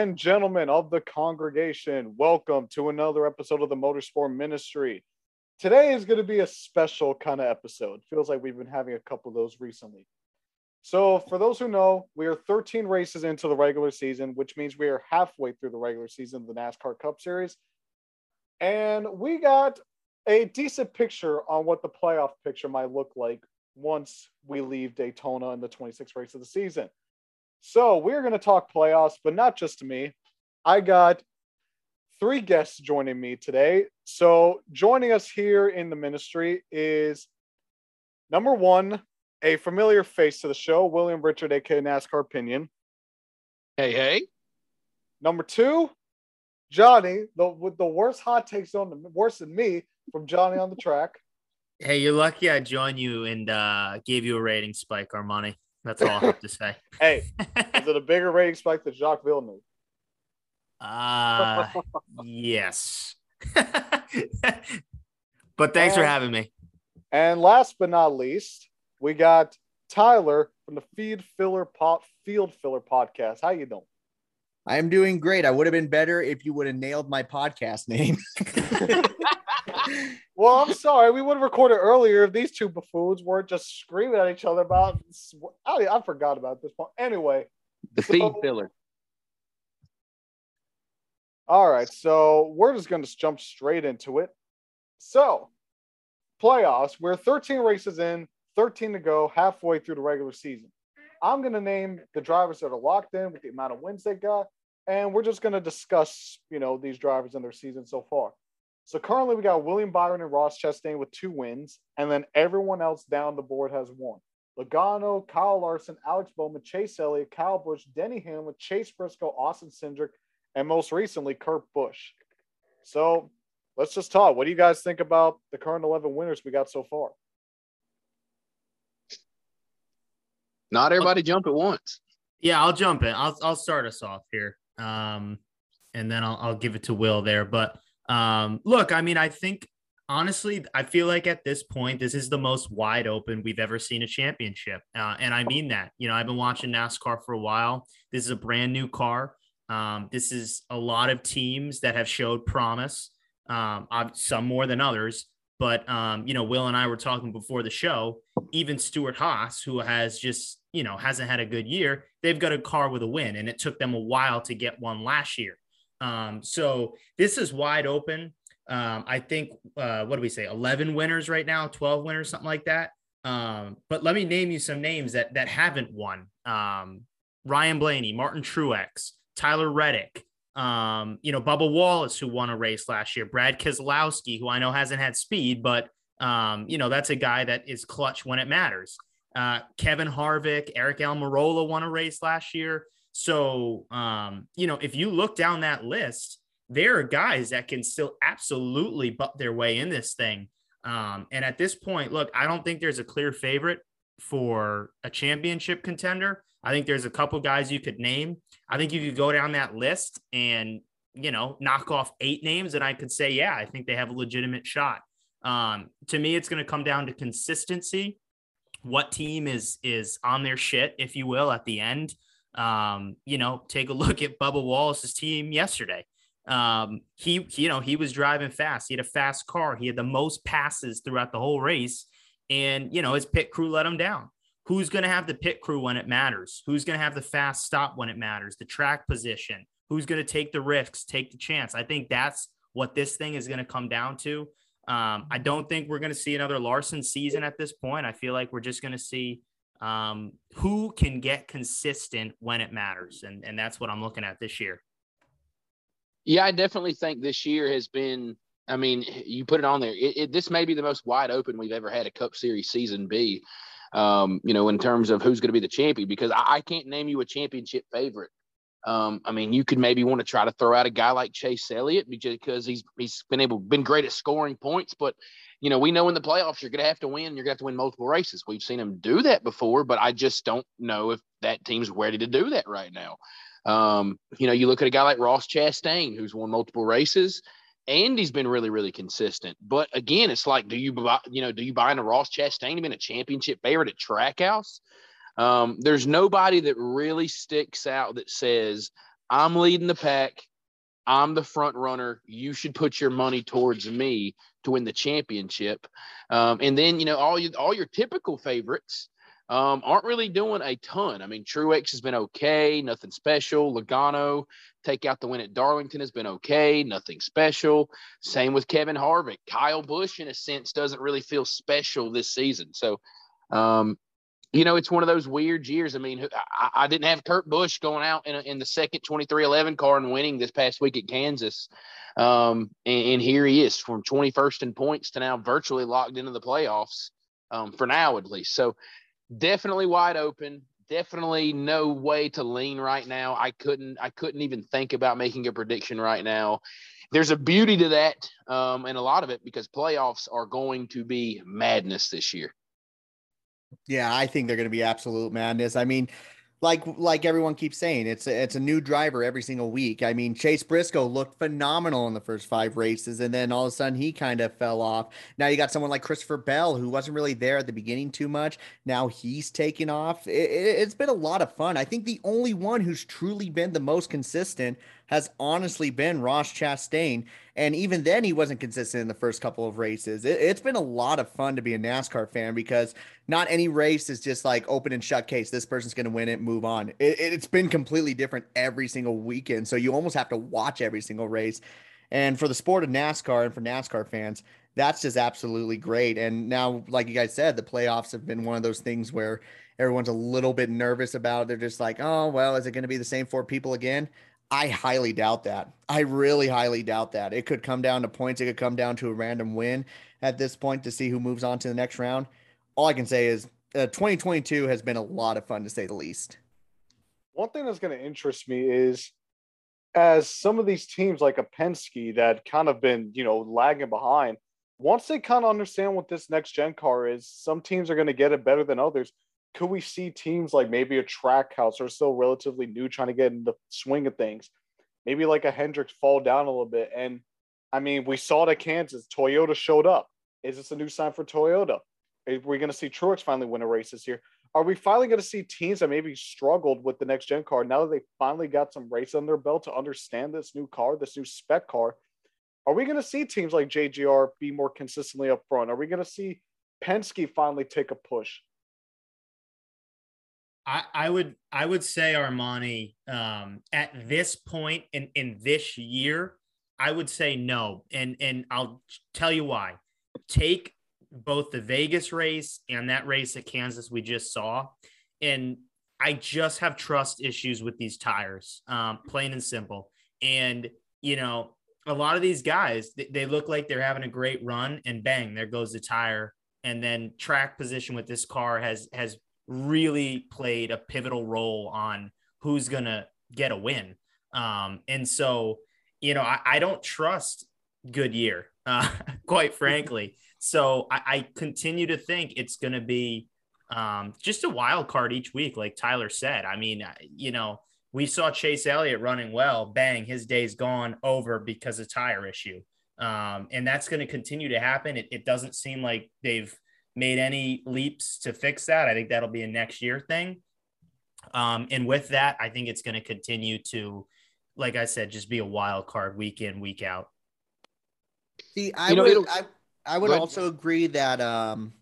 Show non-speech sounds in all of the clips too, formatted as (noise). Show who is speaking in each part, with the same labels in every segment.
Speaker 1: and gentlemen of the congregation, welcome to another episode of the Motorsport Ministry. Today is going to be a special kind of episode. Feels like we've been having a couple of those recently. So, for those who know, we are 13 races into the regular season, which means we are halfway through the regular season of the NASCAR Cup Series. And we got a decent picture on what the playoff picture might look like once we leave Daytona in the 26th race of the season. So we're going to talk playoffs, but not just to me. I got three guests joining me today. So joining us here in the ministry is number one, a familiar face to the show, William Richard, aka NASCAR Opinion.
Speaker 2: Hey, hey.
Speaker 1: Number two, Johnny, the with the worst hot takes on the worse than me from Johnny on the track.
Speaker 3: Hey, you're lucky I joined you and uh, gave you a rating spike, Armani. That's all I have to say. (laughs)
Speaker 1: hey, is it a bigger rating spike than Jacques Villeneuve?
Speaker 3: Uh, yes. (laughs) but thanks and, for having me.
Speaker 1: And last but not least, we got Tyler from the Feed Filler Pop Field Filler Podcast. How you doing?
Speaker 4: I am doing great. I would have been better if you would have nailed my podcast name. (laughs)
Speaker 1: well, I'm sorry. We would have recorded earlier if these two buffoons weren't just screaming at each other about. I, I forgot about this point. Anyway,
Speaker 2: the feed so, filler.
Speaker 1: All right, so we're just going to jump straight into it. So, playoffs. We're 13 races in, 13 to go, halfway through the regular season. I'm going to name the drivers that are locked in with the amount of wins they got, and we're just going to discuss, you know, these drivers and their season so far. So currently we got William Byron and Ross Chastain with two wins, and then everyone else down the board has one. Logano, Kyle Larson, Alex Bowman, Chase Elliott, Kyle Busch, Denny Hamlin, Chase Briscoe, Austin Cindric, and most recently Kurt Busch. So let's just talk. What do you guys think about the current 11 winners we got so far?
Speaker 2: Not everybody jump at once.
Speaker 3: Yeah, I'll jump in. I'll I'll start us off here, um, and then I'll I'll give it to Will there. But um, look, I mean, I think honestly, I feel like at this point, this is the most wide open we've ever seen a championship. Uh, and I mean that. You know, I've been watching NASCAR for a while. This is a brand new car. Um, this is a lot of teams that have showed promise, um, some more than others. But, um, you know, Will and I were talking before the show, even Stewart-Haas, who has just, you know, hasn't had a good year, they've got a car with a win. And it took them a while to get one last year. Um, so this is wide open. Um, I think, uh, what do we say? 11 winners right now, 12 winners, something like that. Um, but let me name you some names that, that haven't won. Um, Ryan Blaney, Martin Truex, Tyler Reddick, um, you know, Bubba Wallace, who won a race last year, Brad Keselowski, who I know hasn't had speed, but, um, you know, that's a guy that is clutch when it matters. Uh, Kevin Harvick, Eric Almirola won a race last year. So, um, you know, if you look down that list, there are guys that can still absolutely butt their way in this thing. Um, and at this point, look, I don't think there's a clear favorite for a championship contender. I think there's a couple guys you could name. I think you could go down that list and, you know, knock off eight names, and I could say, yeah, I think they have a legitimate shot. Um, to me, it's going to come down to consistency. What team is is on their shit, if you will, at the end. Um, you know, take a (laughs) look at Bubba Wallace's team yesterday. Um, he, you know, he was driving fast. He had a fast car. He had the most passes throughout the whole race. And, you know, his pit crew let him down. Who's going to have the pit crew when it matters? Who's going to have the fast stop when it matters? The track position? Who's going to take the risks, take the chance? I think that's what this thing is going to come down to. Um, I don't think we're going to see another Larson season at this point. I feel like we're just going to see um, who can get consistent when it matters. And, and that's what I'm looking at this year.
Speaker 2: Yeah, I definitely think this year has been. I mean, you put it on there. It, it, this may be the most wide open we've ever had a Cup Series season be. Um, you know, in terms of who's going to be the champion, because I, I, can't name you a championship favorite. Um, I mean, you could maybe want to try to throw out a guy like Chase Elliott because he's he's been able been great at scoring points, but you know, we know in the playoffs you're going to have to win. You're going to have to win multiple races. We've seen him do that before, but I just don't know if that team's ready to do that right now. Um, you know, you look at a guy like Ross Chastain, who's won multiple races, and he's been really, really consistent. But again, it's like, do you buy, you know, do you buy into Ross Chastain to be a championship favorite at Trackhouse? Um, there's nobody that really sticks out that says, I'm leading the pack. I'm the front runner. You should put your money towards me to win the championship. Um, and then, you know, all you all your typical favorites um, aren't really doing a ton. I mean, Truex has been okay, nothing special. Logano take out the win at Darlington has been okay, nothing special. Same with Kevin Harvick. Kyle Busch, in a sense, doesn't really feel special this season. So, um, you know, it's one of those weird years. I mean, I, I didn't have Kurt Busch going out in, a, in the second 2311 car and winning this past week at Kansas. Um, and, and, here he is from 21st in points to now virtually locked into the playoffs um, for now, at least. So definitely wide open. Definitely no way to lean right now. I couldn't. I couldn't even think about making a prediction right now. There's a beauty to that, um, and a lot of it because playoffs are going to be madness this year.
Speaker 4: Yeah, I think they're going to be absolute madness. I mean, like like everyone keeps saying, it's a, it's a new driver every single week. I mean, Chase Briscoe looked phenomenal in the first five races, and then all of a sudden he kind of fell off. Now you got someone like Christopher Bell who wasn't really there at the beginning too much. Now he's taking off. It, it, it's been a lot of fun. I think the only one who's truly been the most consistent has honestly been Ross Chastain. And even then, he wasn't consistent in the first couple of races. It, has been a lot of fun to be a NASCAR fan because not any race is just like open and shut case. This person's going to win it, move on. It, it's been completely different every single weekend. So you almost have to watch every single race. And for the sport of NASCAR and for NASCAR fans, that's just absolutely great. And now, like you guys said, the playoffs have been one of those things where everyone's a little bit nervous about. It. They're just like, oh, well, is it going to be the same four people again? I highly doubt that. I really highly doubt that. It could come down to points. It could come down to a random win at this point to see who moves on to the next round. All I can say is uh, 2022 has been a lot of fun to say the least.
Speaker 1: One thing that's going to interest me is as some of these teams like a Penske that kind of been, you know, lagging behind, once they kind of understand what this next gen car is, some teams are going to get it better than others could we see teams like maybe a Trackhouse or still relatively new trying to get in the swing of things? Maybe like a Hendricks fall down a little bit. And I mean, we saw it at Kansas. Toyota showed up. Is this a new sign for Toyota? Are we going to see Truex finally win a race this year? Are we finally going to see teams that maybe struggled with the next gen car now that they finally got some race on their belt to understand this new car, this new spec car? Are we going to see teams like JGR be more consistently up front? Are we going to see Penske finally take a push?
Speaker 3: I, would I would say Armani um, at this point in in this year I would say no and and I'll tell you why. Take both the Vegas race and that race at Kansas we just saw and I just have trust issues with these tires, um, plain and simple. And you know, a lot of these guys they look like they're having a great run, and bang, there goes the tire. And then track position with this car has has really played a pivotal role on who's going to get a win. Um, and so, you know, I, I don't trust Goodyear, uh, (laughs) quite frankly. So I, I, continue to think it's going to be um, just a wild card each week, like Tyler said. I mean, you know, we saw Chase Elliott running well, bang, his day's gone over because of tire issue. Um, and that's going to continue to happen. It, it doesn't seem like they've made any leaps to fix that. I think that'll be a next year thing. Um, and with that, I think it's going to continue to, like I said, just be a wild card week in, week out.
Speaker 4: See, I you know, would, I, I would also agree that um,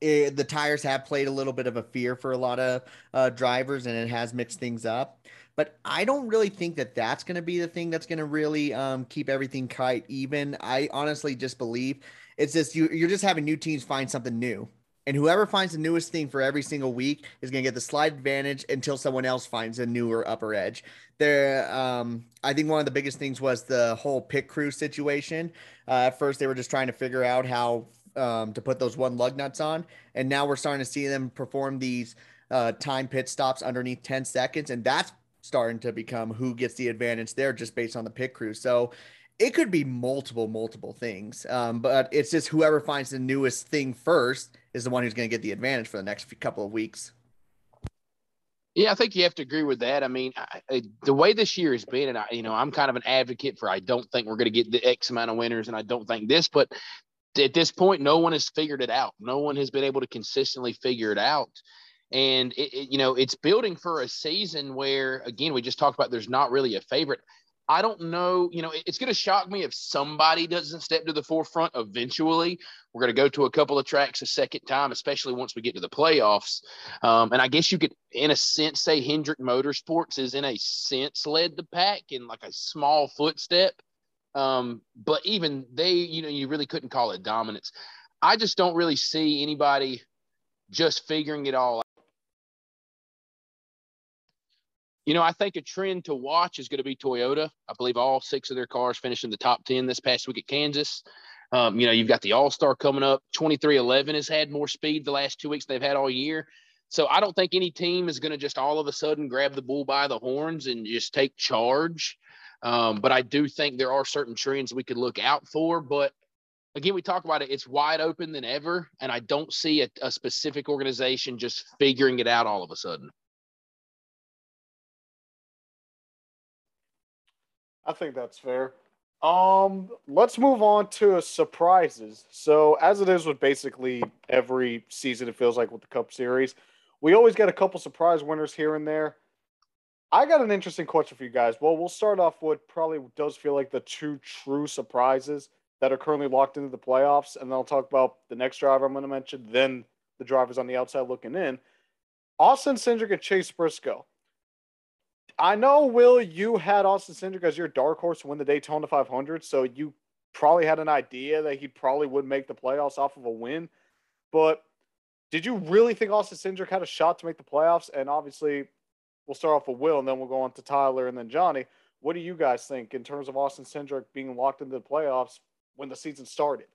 Speaker 4: it, the tires have played a little bit of a fear for a lot of uh, drivers, and it has mixed things up. But I don't really think that that's going to be the thing that's going to really um, keep everything kite even. I honestly just believe it's just you you're just having new teams find something new. And whoever finds the newest thing for every single week is going to get the slight advantage until someone else finds a newer upper edge. There, um, I think one of the biggest things was the whole pit crew situation. Uh, at first, they were just trying to figure out how um, to put those one lug nuts on, and now we're starting to see them perform these uh, time pit stops underneath 10 seconds, and that's starting to become who gets the advantage there just based on the pit crew. So it could be multiple, multiple things. Um, but it's just whoever finds the newest thing first is the one who's going to get the advantage for the next couple of weeks.
Speaker 2: Yeah, I think you have to agree with that. I mean, I, I, the way this year has been, and I, you know, I'm kind of an advocate for I don't think we're going to get the X amount of winners, and I don't think this, but at this point, no one has figured it out. No one has been able to consistently figure it out. And it, it, you know, it's building for a season where, again, we just talked about there's not really a favorite. I don't know, you know, it's going to shock me if somebody doesn't step to the forefront eventually. We're going to go to a couple of tracks a second time, especially once we get to the playoffs. Um, and I guess you could, in a sense, say Hendrick Motorsports is in a sense led the pack in like a small footstep. Um, but even they, you know, you really couldn't call it dominance. I just don't really see anybody just figuring it all You know, I think a trend to watch is going to be Toyota. I believe all six of their cars finished in the top 10 this past week at Kansas. Um, you know, you've got the All Star coming up. 2311 has had more speed the last two weeks they've had all year. So I don't think any team is going to just all of a sudden grab the bull by the horns and just take charge. Um, but I do think there are certain trends we could look out for. But again, we talk about it, it's wide open than ever. And I don't see a, a specific organization just figuring it out all of a sudden.
Speaker 1: I think that's fair. Um, let's move on to surprises. So, as it is with basically every season, it feels like with the Cup Series, we always get a couple surprise winners here and there. I got an interesting question for you guys. Well, we'll start off with probably does feel like the two true surprises that are currently locked into the playoffs, and then I'll talk about the next driver I'm going to mention, then the drivers on the outside looking in. Austin Cindric and Chase Briscoe. I know, Will, you had Austin Cindric as your dark horse to win the Daytona 500, so you probably had an idea that he probably would make the playoffs off of a win. But did you really think Austin Cindric had a shot to make the playoffs? And obviously, we'll start off with Will, and then we'll go on to Tyler and then Johnny. What do you guys think in terms of Austin Cindric being locked into the playoffs when the season started?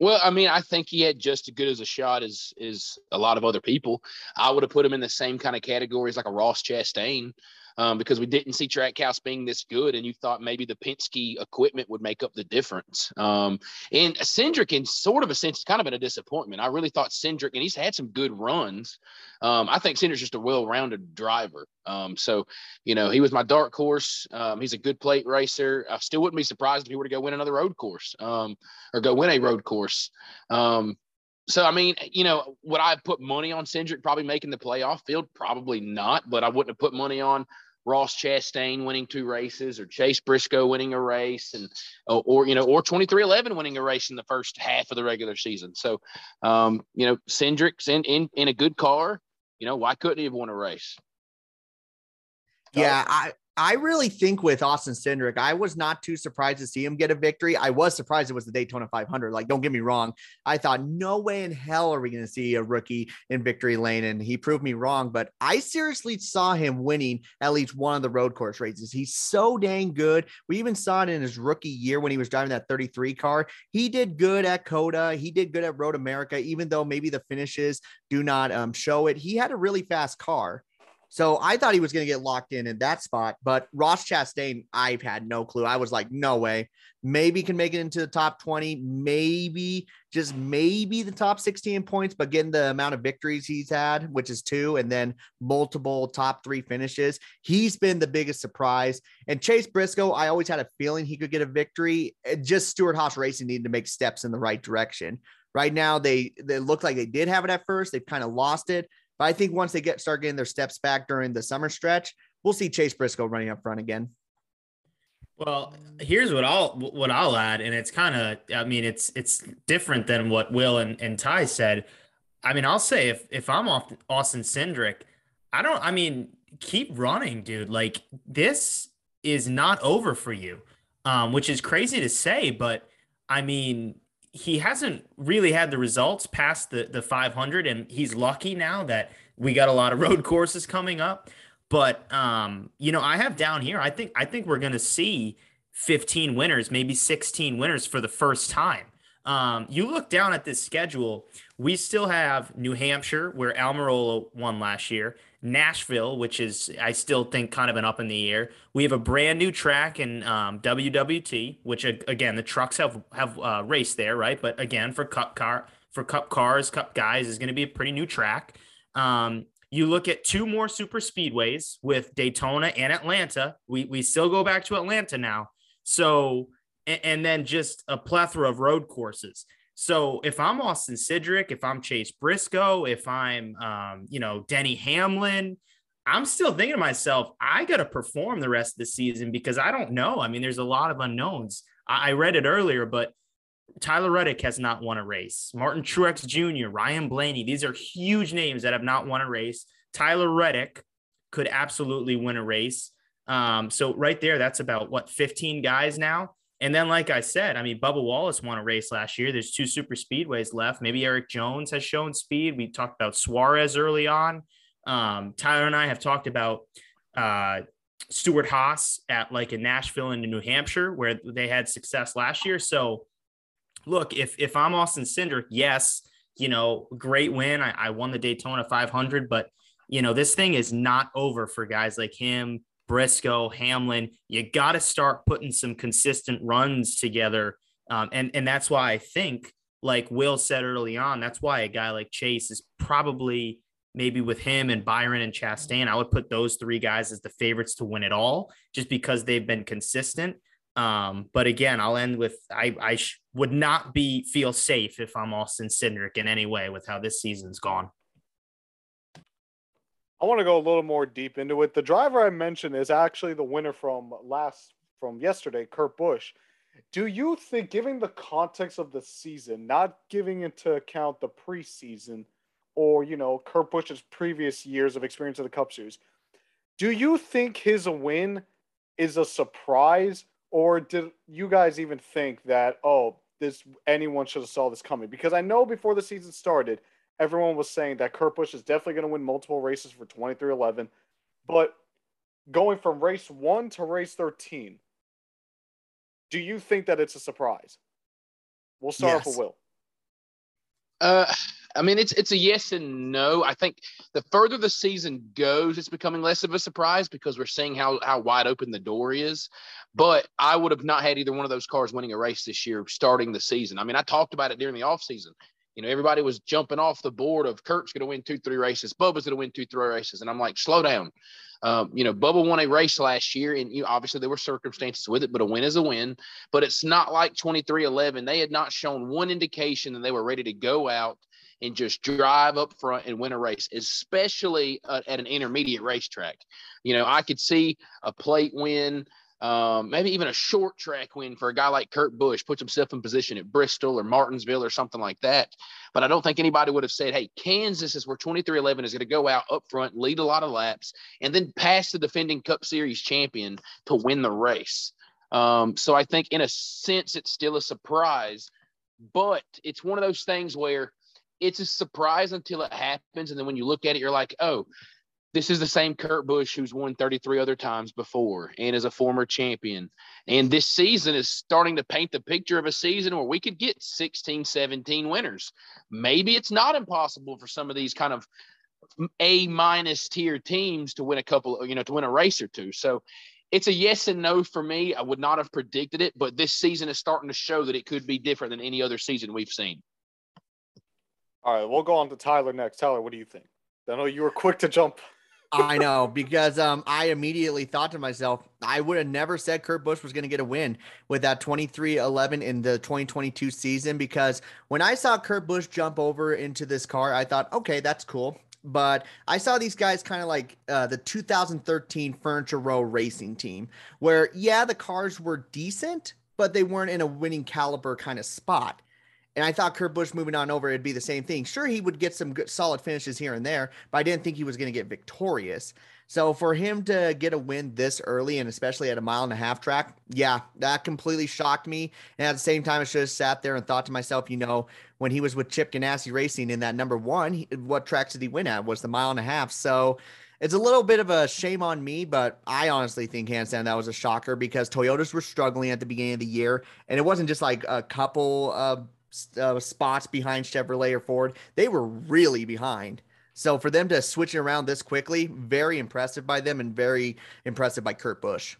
Speaker 2: Well, I mean, I think he had just as good as a shot as as a lot of other people. I would have put him in the same kind of categories like a Ross Chastain um, because we didn't see Trackhouse being this good, and you thought maybe the Penske equipment would make up the difference. Um, and Cindric, in sort of a sense, has kind of been a disappointment. I really thought Cindric, and he's had some good runs. Um, I think Cindric's just a well-rounded driver. Um, so, you know, he was my dark horse. Um, he's a good plate racer. I still wouldn't be surprised if he were to go win another road course um, or go win a road course. So I mean, you know, would I put money on Cindric probably making the playoff field? Probably not, but I wouldn't have put money on Ross Chastain winning two races or Chase Briscoe winning a race and or, or you know or 2311 winning a race in the first half of the regular season. So um, you know, Cindric's in, in in a good car, you know, why couldn't he have won a race?
Speaker 4: Yeah, I I really think with Austin Cindric, I was not too surprised to see him get a victory. I was surprised it was the Daytona 500. Like, don't get me wrong. I thought, no way in hell are we going to see a rookie in victory lane. And he proved me wrong. But I seriously saw him winning at least one of the road course races. He's so dang good. We even saw it in his rookie year when he was driving that 33 car. He did good at COTA. He did good at Road America, even though maybe the finishes do not um, show it. He had a really fast car. So I thought he was going to get locked in in that spot, but Ross Chastain, I've had no clue. I was like, no way. Maybe can make it into the top 20, maybe just maybe the top 16 points, but getting the amount of victories he's had, which is two, and then multiple top three finishes, he's been the biggest surprise. And Chase Briscoe, I always had a feeling he could get a victory. just Stewart-Haas Racing needed to make steps in the right direction. Right now, they they look like they did have it at first. They've kind of lost it. But I think once they get start getting their steps back during the summer stretch, we'll see Chase Briscoe running up front again.
Speaker 3: Well, here's what I'll what I'll add, and it's kind of I mean it's it's different than what Will and, and Ty said. I mean, I'll say if if I'm off Austin Cindric, I don't I mean, keep running, dude. Like this is not over for you. Um, which is crazy to say, but I mean, he hasn't really had the results past the the 500 and he's lucky now that we got a lot of (laughs) road courses coming up. But um you know i have down here i think i think we're going to see 15 winners maybe 16 winners for the first time. Um, you look down at this schedule, we still have New Hampshire, where Almirola won last year, Nashville, which is, I still think, kind of an up in the air. We have a brand new track in um, WWT, which, again, the trucks have, have uh, raced there, right? But again, for Cup car, for Cup cars, Cup guys, is going to be a pretty new track. Um, you look at two more super speedways with Daytona and Atlanta. We, we still go back to Atlanta now. So, and, and then just a plethora of road courses. So if I'm Austin Cindric, if I'm Chase Briscoe, if I'm, um, you know, Denny Hamlin, I'm still thinking to myself, I got to perform the rest of the season because I don't know. I mean, there's a lot of unknowns. I, I read it earlier, but Tyler Reddick has not won a race. Martin Truex Jr., Ryan Blaney, these are huge names that have not won a race. Tyler Reddick could absolutely win a race. Um, so right there, that's about what 15 guys now. And then, like I said, I mean, Bubba Wallace won a race last year. There's two super speedways left. Maybe Erik Jones has shown speed. We talked about Suarez early on. Um, Tyler and I have talked about uh, Stewart-Haas at like in Nashville and in New Hampshire, where they had success last year. So, look, if if I'm Austin Cindric, yes, you know, great win. I, I won the Daytona 500, but you know, this thing is not over for guys like him, Briscoe, Hamlin. You got to start putting some consistent runs together. Um, and, and that's why I think, like Will said early on, that's why a guy like Chase is probably maybe with him and Byron and Chastain. I would put those three guys as the favorites to win it all just because they've been consistent. Um, but again, I'll end with I, I sh- would not be feel safe if I'm Austin Cindric in any way with how this season's gone.
Speaker 1: I want to go a little more deep into it. The driver I mentioned is actually the winner from last from yesterday, Kurt Busch. Do you think, given the context of the season, not giving into account the preseason or you know Kurt Busch's previous years of experience in the Cup Series, do you think his win is a surprise, or did you guys even think that oh this anyone should have saw this coming? Because I know before the season started, everyone was saying that Kurt Busch is definitely going to win multiple races for 2311. But going from race one to race 13, do you think that it's a surprise? We'll start yes. off with Will.
Speaker 2: Uh, I mean, it's it's a yes and no. I think the further the season goes, it's becoming less of a surprise because we're seeing how how wide open the door is. But I would have not had either one of those cars winning a race this year starting the season. I mean, I talked about it during the offseason. You know, everybody was jumping off the board of Kurt's going to win two, three races. Bubba's going to win two, three races. And I'm like, slow down. Um, you know, Bubba won a race last year, and you obviously there were circumstances with it, but a win is a win. But it's not like 23 11. They had not shown one indication that they were ready to go out and just drive up front and win a race, especially uh, at an intermediate racetrack. You know, I could see a plate win um, maybe even a short track win for a guy like Kurt Busch puts himself in position at Bristol or Martinsville or something like that. But I don't think anybody would have said, hey, Kansas is where 2311 is going to go out up front, lead a lot of laps, and then pass the defending Cup Series champion to win the race. Um, so I think in a sense, it's still a surprise, but it's one of those things where it's a surprise until it happens. And then when you look at it, you're like, oh, this is the same Kurt Busch who's won 33 other times before and is a former champion. And this season is starting to paint the picture of a season where we could get 16, 17 winners. Maybe it's not impossible for some of these kind of A minus tier teams to win a couple, you know, to win a race or two. So it's a yes and no for me. I would not have predicted it, but this season is starting to show that it could be different than any other season we've seen.
Speaker 1: All right, we'll go on to Tyler next. Tyler, what do you think? I know you were quick to jump
Speaker 4: I know because um, I immediately thought to myself, I would have never said Kurt Busch was going to get a win with that 23-11 in the 2022 season because when I saw Kurt Busch jump over into this car, I thought, okay, that's cool. But I saw these guys kind of like uh, the 2013 Furniture Row Racing team, where yeah, the cars were decent, but they weren't in a winning caliber kind of spot. And I thought Kurt Busch moving on over, it'd be the same thing. Sure, he would get some good solid finishes here and there, but I didn't think he was going to get victorious. So for him to get a win this early and especially at a mile and a half track, yeah, that completely shocked me. And at the same time, I should have sat there and thought to myself, you know, when he was with Chip Ganassi Racing in that number one, he, what tracks did he win at? Was the mile and a half. So it's a little bit of a shame on me, but I honestly think hands down that was a shocker because Toyotas were struggling at the beginning of the year, and it wasn't just like a couple of uh, spots behind Chevrolet or Ford. They were really behind. So for them to switch around this quickly, very impressive by them and very impressive by Kurt Busch.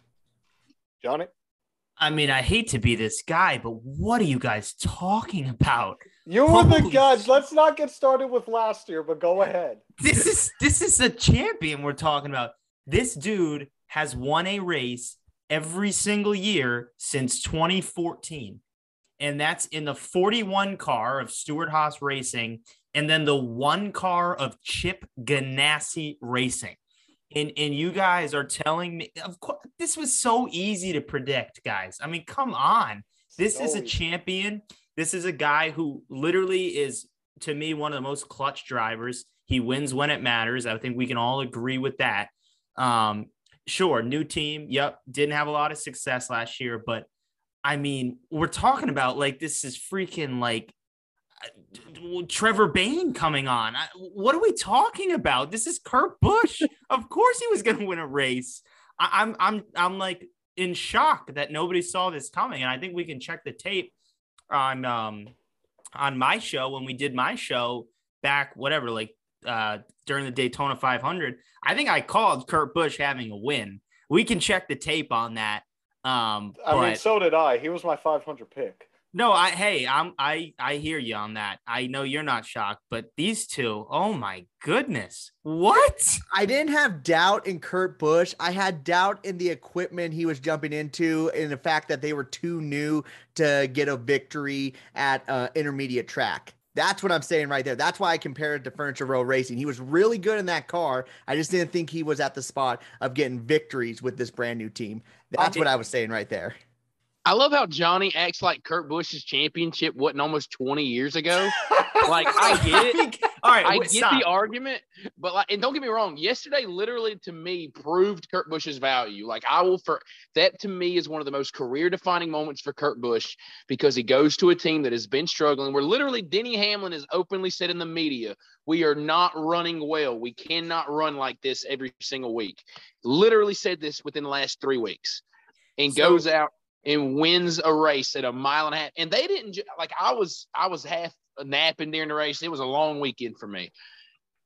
Speaker 1: Johnny?
Speaker 3: I mean, I hate to be this guy, but what are you guys talking about?
Speaker 1: You were Holy the judge. Let's not get started with last year, but go ahead.
Speaker 3: This is this is a champion we're talking about. This dude has won a race every single year since 2014 and that's in the 41 car of Stewart Haas Racing, and then the one car of Chip Ganassi Racing. And, and you guys are telling me, of course, this was so easy to predict, guys. I mean, come on. This so is a champion. This is a guy who literally is, to me, one of the most clutch drivers. He wins when it matters. I think we can all agree with that. Um, sure, new team. Yep. Didn't have a lot of success last year, but I mean, we're talking about like this is freaking like uh, Trevor Bayne coming on. What are we talking about? This is Kurt Busch. (laughs) of course, he was going to win a race. I, I'm, I'm, I'm like in shock that nobody saw this coming, and I think we can check the tape on, um, on my show when we did my show back, whatever, like uh, during the Daytona 500. I think I called Kurt Busch having a win. We can check the tape on that. Um,
Speaker 1: I but, mean, so did I. He was my 500 pick.
Speaker 3: No, I hey, I'm I I hear you on that. I know you're not shocked, but these two, oh my goodness. What?
Speaker 4: I didn't have doubt in Kurt Busch. I had doubt in the equipment he was jumping into and the fact that they were too new to get a victory at uh intermediate track. That's what I'm saying right there. That's why I compared it to Furniture Row Racing. He was really good in that car. I just didn't think he was at the spot of getting victories with this brand new team. That's I what I was saying right there.
Speaker 2: I love how Johnny acts like Kurt Busch's championship wasn't almost 20 years ago. (laughs) like I get it. All right, I get stop. the argument, but like, and don't get me wrong. Yesterday, literally to me, proved Kurt Busch's value. Like I will for that to me is one of the most career-defining moments for Kurt Busch because he goes to a team that has been struggling. Where literally Denny Hamlin has openly said in the media, "We are not running well. We cannot run like this every single week." Literally said this within the last three weeks, and so, goes out and wins a race at a mile and a half. And they didn't like I was I was half napping during the race. It was a long weekend for me.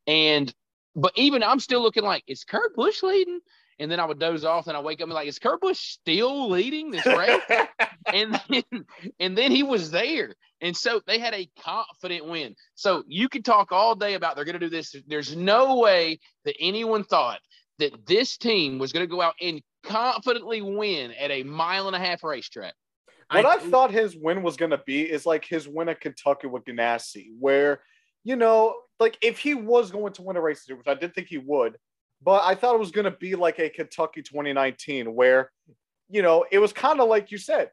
Speaker 2: And but even I'm still looking like, is Kurt Busch leading? And then I would doze off and I wake up and like, is Kurt Busch still leading this race? (laughs) and then and then he was there. And so they had a confident win. So you could talk all day about they're gonna do this. There's no way that anyone thought that this team was going to go out and confidently win at a mile and a half racetrack.
Speaker 1: What I, I thought his win was going to be is like his win at Kentucky with Ganassi, where, you know, like if he was going to win a race, which I did think he would, but I thought it was going to be like a Kentucky 2019 where, you know, it was kind of like you said,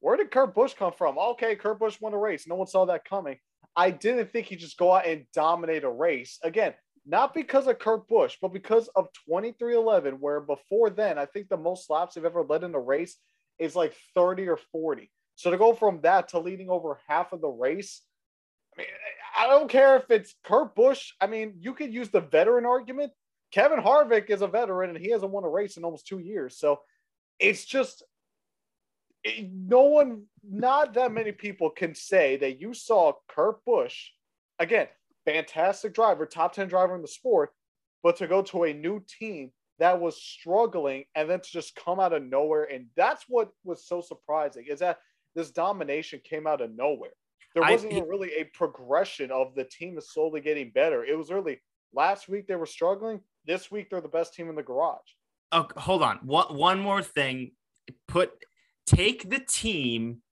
Speaker 1: where did Kurt Busch come from? Okay, Kurt Busch won a race. No one saw that coming. I didn't think he'd just go out and dominate a race. Again, not because of Kurt Busch, but because of 2311, where before then, I think the most laps they've ever led in a race is like 30 or 40. So to go from that to leading over half of the race, I mean, I don't care if it's Kurt Busch. I mean, you could use the veteran argument. Kevin Harvick is a veteran and he hasn't won a race in almost two years. So it's just it, no one, not that many people can say that you saw Kurt Busch again fantastic driver, top 10 driver in the sport, but to go to a new team that was struggling and then to just come out of nowhere. And that's what was so surprising is that this domination came out of nowhere. There wasn't I, even really a progression of the team is slowly getting better. It was really last week they were struggling. This week they're the best team in the garage.
Speaker 3: Oh, hold on. One, one more thing. Put take the team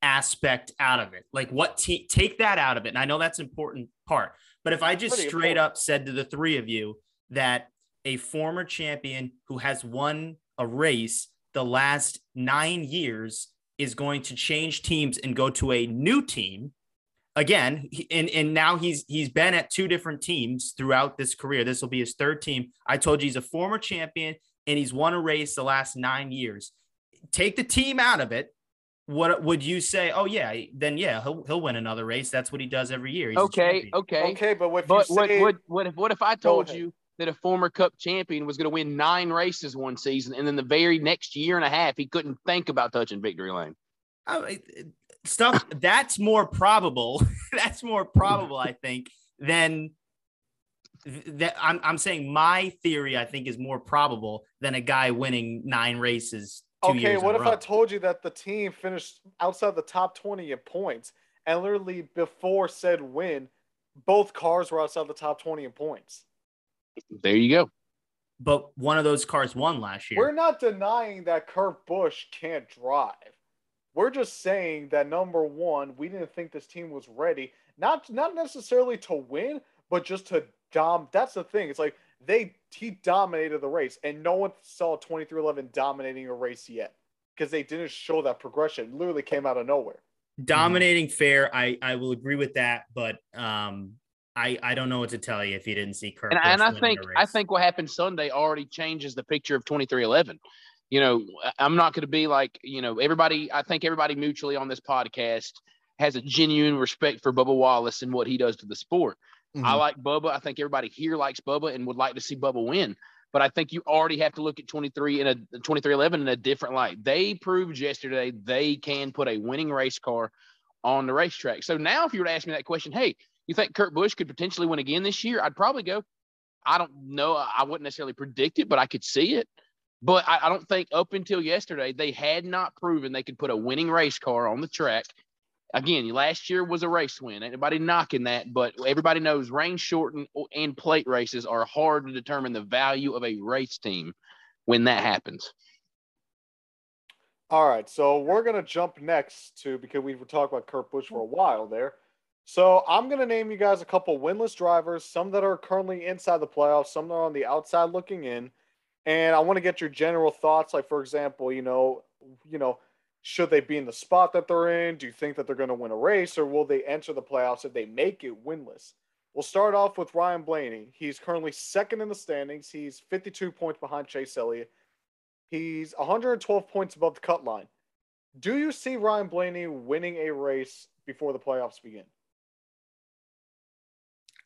Speaker 3: aspect out of it. Like what te- take that out of it. And I know that's important part. But if I just Pretty straight important. up said to the three of you that a former champion who has won a race the last 9 years is going to change teams and go to a new team again and and now he's he's been at two different teams throughout this career this will be his third team i told you he's a former champion and he's won a race the last nine years take the team out of it what would you say? Oh yeah, then yeah, he'll he'll win another race. That's what he does every year. He's
Speaker 2: okay, okay,
Speaker 1: okay. But what?
Speaker 2: But
Speaker 1: say,
Speaker 2: what, what what if what if I told you that a former Cup champion was going to win nine races one season, and then the very next year and a half he couldn't think about touching victory lane?
Speaker 3: Oh, stuff that's more probable. (laughs) that's more probable, I think, than that. I'm I'm saying my theory. I think is more probable than a guy winning nine races okay,
Speaker 1: what if I told you that the team finished outside the top 20 in points and literally before said win, both cars were outside the top 20 in points?
Speaker 2: There you go.
Speaker 3: But one of those cars won last year.
Speaker 1: We're not denying that Kurt Busch can't drive. We're just saying that number one, we didn't think this team was ready, not not necessarily to win, but just to dom. That's the thing. It's like they he dominated the race, and no one saw 2311 dominating a race yet because they didn't show that progression. It literally came out of nowhere.
Speaker 3: Dominating fair, I I will agree with that, but um, I I don't know what to tell you if you didn't see Kurt.
Speaker 2: And, and I think I think what happened Sunday already changes the picture of 2311. You know, I'm not going to be like, you know, everybody, I think everybody mutually on this podcast has a genuine respect for Bubba Wallace and what he does to the sport. I
Speaker 4: Mhm.
Speaker 2: like Bubba. I think everybody here likes Bubba and would like to see Bubba win. But I think you already have to look at 23 in a 2311 in a different light. They proved yesterday they can put a winning race car on the racetrack. So now, if you were to ask me that question, hey, you think Kurt Busch could potentially win again this year? I'd probably go, I don't know. I wouldn't necessarily predict it, but I could see it. But I, I don't think up until yesterday they had not proven they could put a winning race car on the track. Again, last year was a race win. Anybody knocking that, but everybody knows rain shortened and plate races are hard to determine the value of a race team when that happens.
Speaker 1: All right, so we're gonna jump next to because we were talking about Kurt Busch for a while there. So I'm gonna name you guys a couple winless drivers, some that are currently inside the playoffs, some that are on the outside looking in, and I want to get your general thoughts. Like for example, you know, you know, should they be in the spot that they're in? Do you think that they're gonna win a race, or will they enter the playoffs if they make it winless? We'll start off with Ryan Blaney. He's currently second in the standings. He's 52 points behind Chase Elliott. He's 112 points above the cut line. Do you see Ryan Blaney winning a race before the playoffs begin?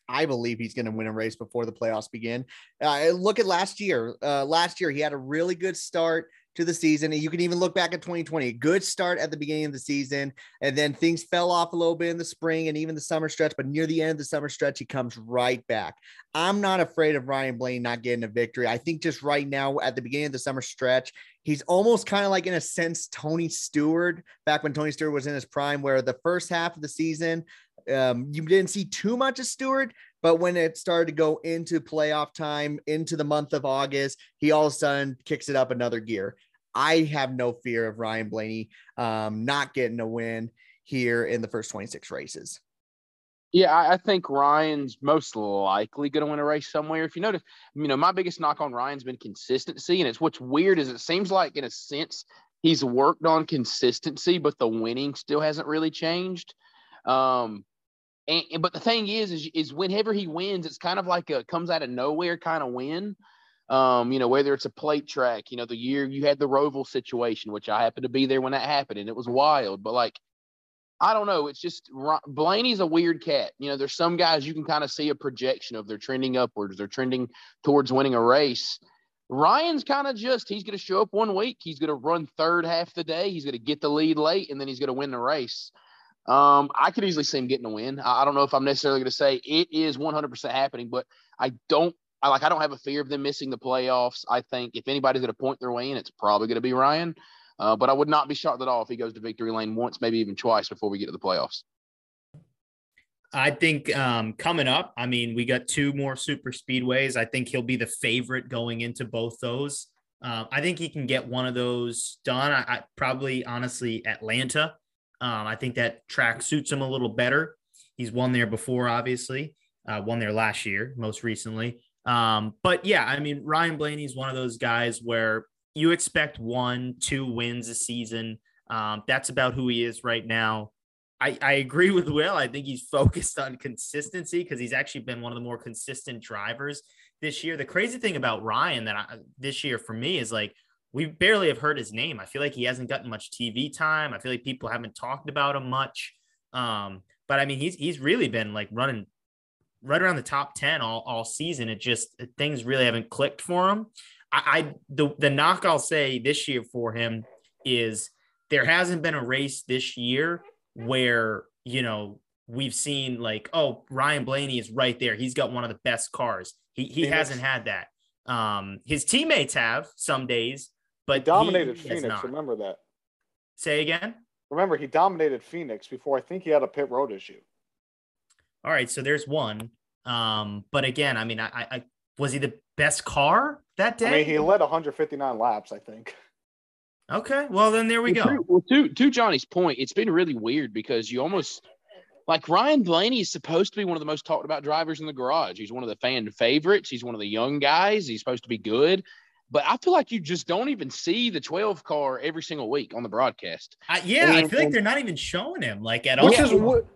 Speaker 4: I believe he's going to win a race before the playoffs begin. Uh, look at last year. Uh, last year, he had a really good start to the season. And you can even look back at 2020, good start at the beginning of the season. And then things fell off a little bit in the spring and even the summer stretch. But near the end of the summer stretch, he comes right back. I'm not afraid of Ryan Blaney not getting a victory. I think just right now at the beginning of the summer stretch, he's almost kind of like, in a sense, Tony Stewart back when Tony Stewart was in his prime, where the first half of the season, um, you didn't see too much of Stewart, but when it started to go into playoff time, into the month of August, he all of a sudden kicks it up another gear. I have no fear of Ryan Blaney um, not getting a win here in the first 26 races.
Speaker 2: Yeah, I, I think Ryan's most likely going to win a race somewhere. If you notice, you know, my biggest knock on Ryan's been consistency, and it's what's weird is it seems like in a sense he's worked on consistency, but the winning still hasn't really changed. Um, and, but the thing is, is, is whenever he wins, it's kind of like a comes out of nowhere kind of win. Um, you know, whether it's a plate track, you know, the year you had the Roval situation, which I happened to be there when that happened, and it was wild. But like, I don't know. It's just Blaney's a weird cat. You know, there's some guys you can kind of see a projection of they're trending upwards, they're trending towards winning a race. Ryan's kind of just he's going to show up one week, he's going to run third half the day, he's going to get the lead late, and then he's going to win the race. Um, I could easily see him getting a win. I, I don't know if I'm necessarily going to say it is 100% happening, but I don't. I like. I don't have a fear of them missing the playoffs. I think if anybody's going to point their way in, it's probably going to be Ryan. Uh, but I would not be shocked at all if he goes to victory lane once, maybe even twice before we get to the playoffs.
Speaker 3: I think um, coming up, I mean, we got two more super speedways. I think he'll be the favorite going into both those. Um, I think he can get one of those done. I, I probably, honestly, Atlanta. Um, I think that track suits him a little better. He's won there before, obviously. Uh, won there last year, most recently. Um, but yeah, I mean, Ryan Blaney is one of those guys where you expect one, two wins a season. Um, that's about who he is right now. I, I agree (laughs) with Will. I think he's focused on consistency because he's actually been one of the more consistent drivers this year. The crazy thing about Ryan that I, this year for me is like we barely have heard his name. I feel like he hasn't gotten much TV time. I feel like people haven't talked about him much. Um, but I mean, he's he's really been like running right around the top 10 all, all season. It just things really haven't clicked for him. I, I the the knock I'll say this year for him is there hasn't been a race this year where you know we've seen like oh Ryan Blaney is right there. He's got one of the best cars. He he
Speaker 1: Phoenix.
Speaker 3: hasn't had that. Um, his teammates have some days, but
Speaker 1: He dominated
Speaker 3: he
Speaker 1: Phoenix. Remember that.
Speaker 3: Say again.
Speaker 1: Remember, he dominated Phoenix before I think he had a pit road issue.
Speaker 3: All right, so there's one. Um, but again, I mean, I, I, I was he the best car that day?
Speaker 1: I mean, he led 159 laps, I think.
Speaker 3: Okay. Well, then there we
Speaker 2: well,
Speaker 3: go.
Speaker 2: To, well, to, to Johnny's point, it's been really weird because you almost like Ryan Blaney is supposed to be one of the most talked about drivers in the garage. He's one of the fan favorites. He's one of the young guys. He's supposed to be good. But I feel like you just don't even see the 12 car every single week on the broadcast.
Speaker 3: Uh, yeah, and, I feel like they're not even showing him like at which all. Is what,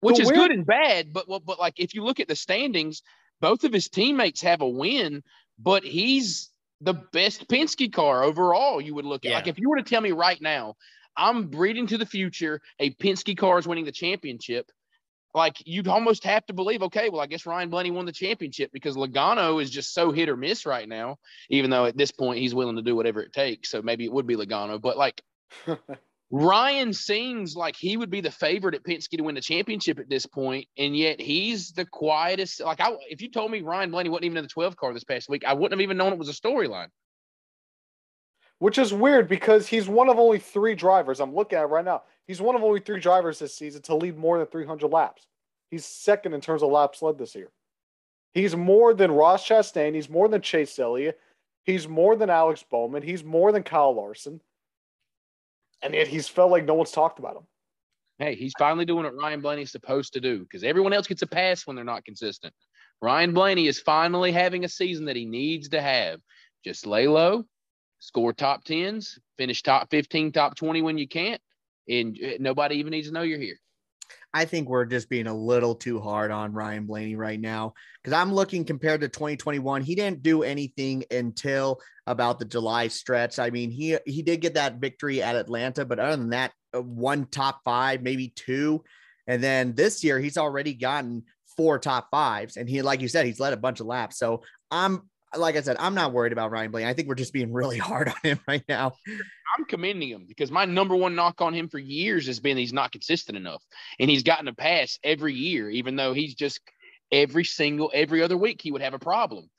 Speaker 2: which is good and bad. But but like if you look at the standings, both of his teammates have a win, but he's the best Penske car overall. You would look at yeah. like if you were to tell me right now, I'm breeding to the future, a Penske car is winning the championship like you'd almost have to believe, okay, well, I guess Ryan Blaney won the championship because Logano is just so hit or miss right now, even though at this point he's willing to do whatever it takes. So maybe it would be Logano. But like (laughs) Ryan seems like he would be the favorite at Penske to win the championship at this point, and yet he's the quietest. Like I if you told me Ryan Blaney wasn't even in the 12 car this past week, I wouldn't have even known it was a storyline.
Speaker 1: Which is weird because he's one of only three drivers I'm looking at right now. He's one of only three drivers this season to lead more than 300 laps. He's second in terms of laps led this year. He's more than Ross Chastain. He's more than Chase Elliott. He's more than Alex Bowman. He's more than Kyle Larson. And yet he's felt like no one's talked about him.
Speaker 2: Hey, he's finally doing what Ryan Blaney's supposed to do because everyone else gets a pass when they're not consistent. Ryan Blaney is finally having a season that he needs to have. Just lay low, score top tens, finish top 15, top 20 when you can't, and uh, nobody even needs to know you're here.
Speaker 4: I think we're just being a little too hard on Ryan Blaney right now because I'm looking compared to 2021. He didn't do anything until about the July stretch. I mean, he he did get that victory at Atlanta, but other than that, uh, one top five, maybe two, and then this year he's already gotten four top fives, and he, like you said, he's led a bunch of laps. So I'm like I said, I'm not worried about Ryan Blaney. I think we're just being really (laughs) hard on him right now.
Speaker 2: I'm commending him because my number one knock on him for years has been he's not consistent enough. And he's gotten a pass every year, even though he's just every single, every other week he would have a problem.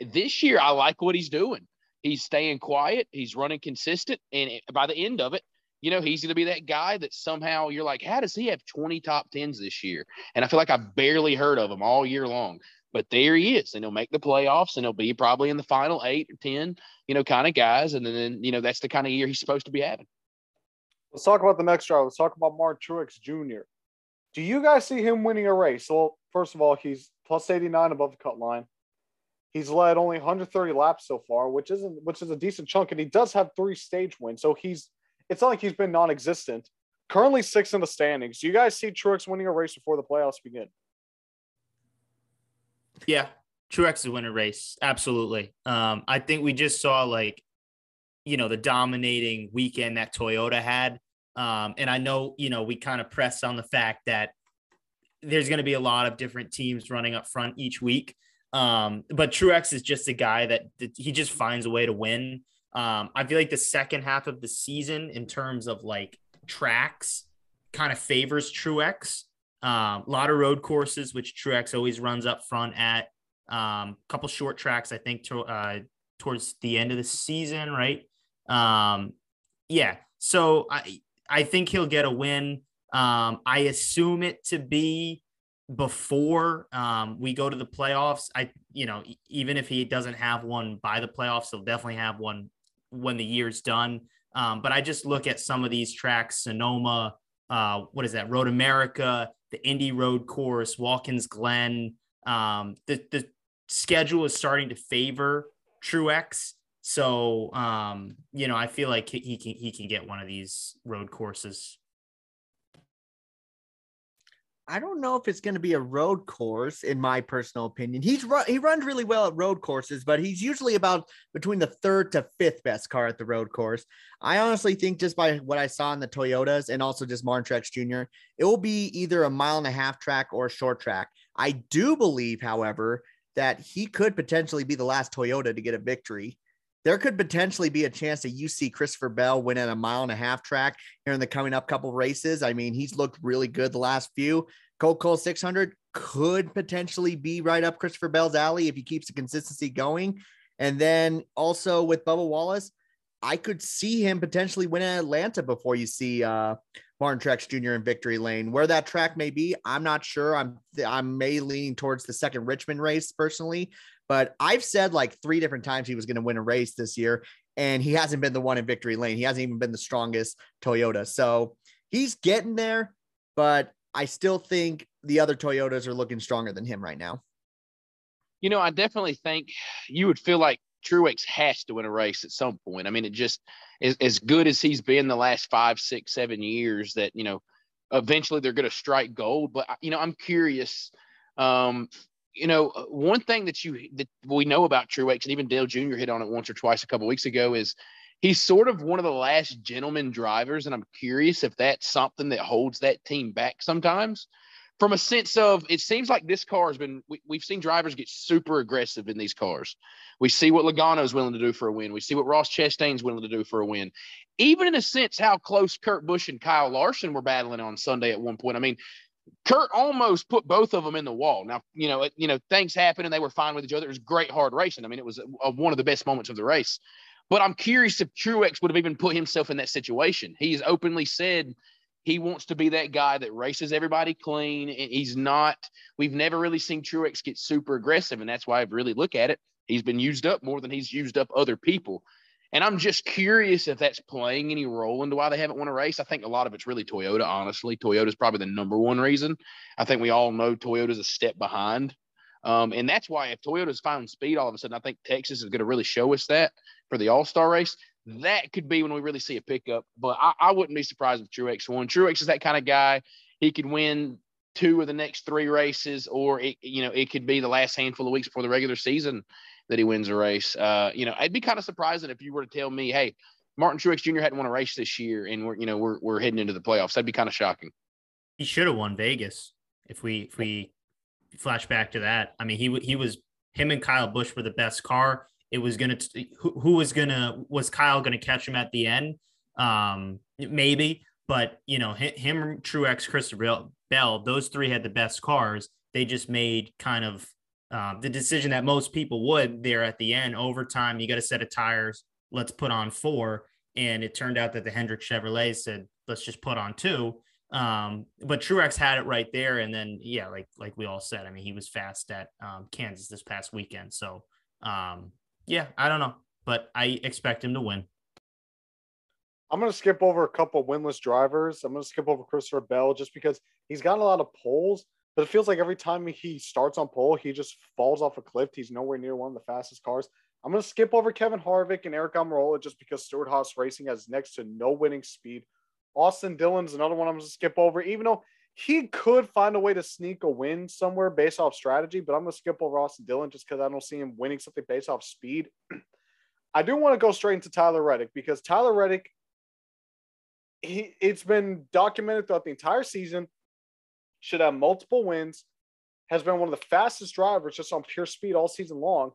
Speaker 2: This year, I like what he's doing. He's staying quiet, he's running consistent. And by the end of it, you know, he's going to be that guy that somehow you're like, how does he have 20 top 10s this year? And I feel like I've barely heard of him all year long. But there he is, and he'll make the playoffs, and he'll be probably in the final eight or ten, you know, kind of guys. And then, you know, that's the kind of year he's supposed to be having.
Speaker 1: Let's talk about the next driver. Let's talk about Martin Truex Jr. Do you guys see him winning a race? Well, first of all, he's plus 89 above the cut line. He's led only 130 laps so far, which isn't which is a decent chunk, and he does have three stage wins. So he's it's not like he's been non-existent. Currently six in the standings. Do you guys see Truex winning a race before the playoffs begin?
Speaker 3: Yeah, Truex is winner race. Absolutely. Um, I think we just saw like, you know, the dominating weekend that Toyota had. Um, and I know, you know, we kind of press on the fact that there's going to be a lot of different teams running up front each week. Um, but Truex is just a guy that, that he just finds a way to win. Um, I feel like the second half of the season, in terms of like tracks, kind of favors Truex. Um, a lot of road courses, which Truex always runs up front at. A um, couple short tracks, I think, to, uh, towards the end of the season, right? Um, yeah. So I I think he'll get a win. Um, I assume it to be before um, we go to the playoffs. I you know even if he doesn't have one by the playoffs, he'll definitely have one when the year's done. Um, but I just look at some of these tracks, Sonoma, uh, what is that, Road America, the Indy Road Course, Watkins Glen. Um, the the schedule is starting to favor Truex. So um, you know, I feel like he can he can get one of these road courses.
Speaker 4: I don't know if it's going to be a road course, in my personal opinion. He's run, he runs really well at road courses, but he's usually about between the third to fifth best car at the road course. I honestly think just by what I saw in the Toyotas and also just Martin Truex Jr., it will be either a mile and a half track or a short track. I do believe, however, that he could potentially be the last Toyota to get a victory there could potentially be a chance that you see Christopher Bell win at a mile and a half track here in the coming up couple races. I mean, he's looked really good the last few. Coca Cola 600 could potentially be right up Christopher Bell's alley if he keeps the consistency going. And then also with Bubba Wallace, I could see him potentially win in Atlanta before you see uh, Martin Truex Jr. in victory lane. Where that track may be, I'm not sure. I'm I'm may leaning towards the second Richmond race personally, but I've said like three different times he was going to win a race this year. and he hasn't been the one in victory lane. He hasn't even been the strongest Toyota. So he's getting there, but I still think the other Toyotas are looking stronger than him right now.
Speaker 2: You know, I definitely think you would feel like Truex has to win a race at some point. I mean, it just is as good as he's been the last five, six, seven years that, you know, eventually they're going to strike gold. But, you know, I'm curious. Um, you know, one thing that you that we know about Truex, and even Dale Jr. hit on it once or twice a couple weeks ago, is he's sort of one of the last gentleman drivers, and I'm curious if that's something that holds that team back sometimes. From a sense of it seems like this car has been we, have seen drivers get super aggressive in these cars. We see what Logano is willing to do for a win. We see what ross chastain's willing to do for a win. Even in a sense how close kurt busch and kyle larson were battling on sunday at one point. I mean kurt almost put both of them in the wall. Now you know you know things happened and they were fine with each other. It was great hard racing. I mean it was a, a, one of the best moments of the race but i'm curious if truex would have even put himself in that situation he's openly said he wants to be that guy that races everybody clean. And he's not, we've never really seen Truex get super aggressive. And that's why I really look at it. He's been used up more than he's used up other people. And I'm just curious if that's playing any role into why they haven't won a race. I think a lot of it's really Toyota, honestly. Toyota's probably the number one reason. I think we all know Toyota's a step behind. Um, and that's why if Toyota's found speed all of a sudden, I think Texas is going to really show us that for the All Star race that could be when we really see a pickup. But I, I wouldn't be surprised if Truex won. Truex is that kind of guy. He could win two of the next three races, or it, you know, it could be the last handful of weeks before the regular season that he wins a race. Uh, you know, I'd be kind of surprising if you were to tell me, hey, Martin Truex Jr. hadn't won a race this year, and we're you know we're we're heading into the playoffs. That'd be kind of shocking.
Speaker 3: He should have won Vegas if we if we flash back to that. I mean, he he was him and Kyle Busch were the best car it was gonna who, who was gonna was Kyle gonna catch him at the end? Um, maybe, but you know him, Truex, Christopher Bell, those three had the best cars. They just made kind of uh, the decision that most people would there at the end. Overtime, you got a set of tires. Let's put on four, and it turned out that the Hendrick Chevrolet said, "Let's just put on two. Um, but Truex had it right there, and then yeah, like like we all said, I mean, he was fast at um, Kansas this past weekend. So um, yeah, I don't know, but I expect him to win.
Speaker 1: I'm going to skip over a couple winless drivers. I'm going to skip over Christopher Bell just because he's gotten a lot of poles, but it feels like every time he starts on pole, he just falls off a cliff. He's nowhere near one of the fastest cars. I'm going to skip over Kevin Harvick and Aric Almirola just because Stewart-Haas Racing has next to no winning speed. Austin Dillon's another one I'm going to skip over, even though he could find a way to sneak a win somewhere based off strategy, but I'm going to skip over Austin Dillon just because I don't see him winning something based off speed. (clears throat) I do want to go straight into Tyler Reddick because Tyler Reddick, he it's been documented throughout the entire season, should have multiple wins, has been one of the fastest drivers just on pure speed all season long.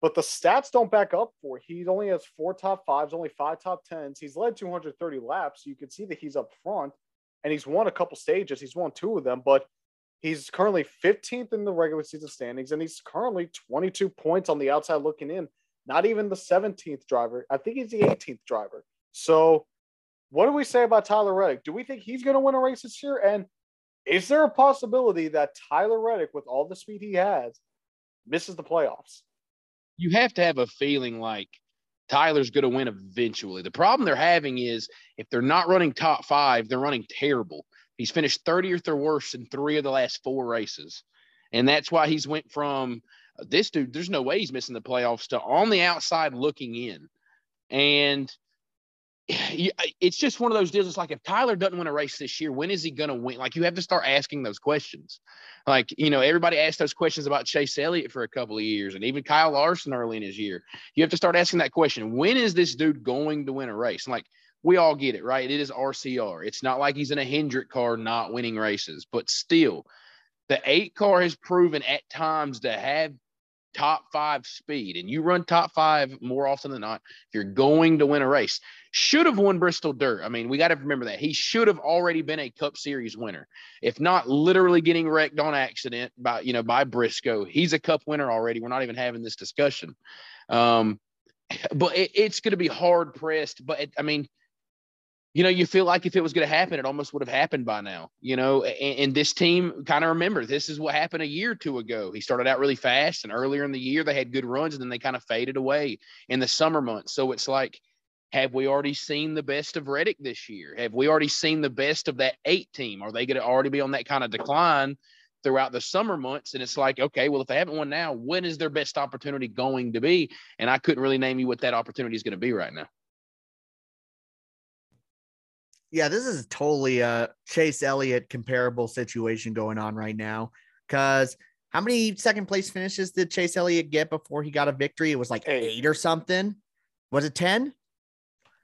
Speaker 1: But the stats don't back up for. He only has four top fives, only five top tens. He's led 230 laps. You can see that he's up front and he's won a couple stages. He's won two of them, but he's currently 15th in the regular season standings, and he's currently 22 points on the outside looking in. Not even the 17th driver. I think he's the 18th driver. So, what do we say about Tyler Reddick? Do we think he's going to win a race this year? And is there a possibility that Tyler Reddick, with all the speed he has, misses the playoffs?
Speaker 2: You have to have a feeling like Tyler's going to win eventually. The problem they're having is if they're not running top five, they're running terrible. He's finished 30th or worse in three of the last four races. And that's why he's went from this dude, there's no way he's missing the playoffs to on the outside looking in. And it's just one of those deals. It's like if Tyler doesn't win a race this year, when is he going to win? Like you have to start asking those questions. Like, you know, everybody asked those questions about Chase Elliott for a couple of years and even Kyle Larson early in his year. You have to start asking that question. When is this dude going to win a race? And like, we all get it, right? It is RCR. It's not like he's in a Hendrick car not winning races, but still, the eight car has proven at times to have top five speed and you run top five more often than not, you're going to win a race. Should have won Bristol Dirt. I mean, we got to remember that he should have already been a Cup Series winner, if not literally getting wrecked on accident by you know by Briscoe. He's a Cup winner already. We're not even having this discussion. Um, but it, it's going to be hard pressed. But it, I mean, you know, you feel like if it was going to happen, it almost would have happened by now, you know. And, and this team kind of remember this is what happened a year or two ago. He started out really fast, and earlier in the year, they had good runs, and then they kind of faded away in the summer months. So it's like, have we already seen the best of Reddick this year? Have we already seen the best of that eight team? Are they going to already be on that kind of decline throughout the summer months? And it's like, okay, well, if they haven't won now, when is their best opportunity going to be? And I couldn't really name you what that opportunity is going to be right now
Speaker 4: yeah, this is totally a Chase Elliott comparable situation going on right now. Because how many second place finishes did Chase Elliott get before he got a victory? It was like eight, eight or something. Was it 10?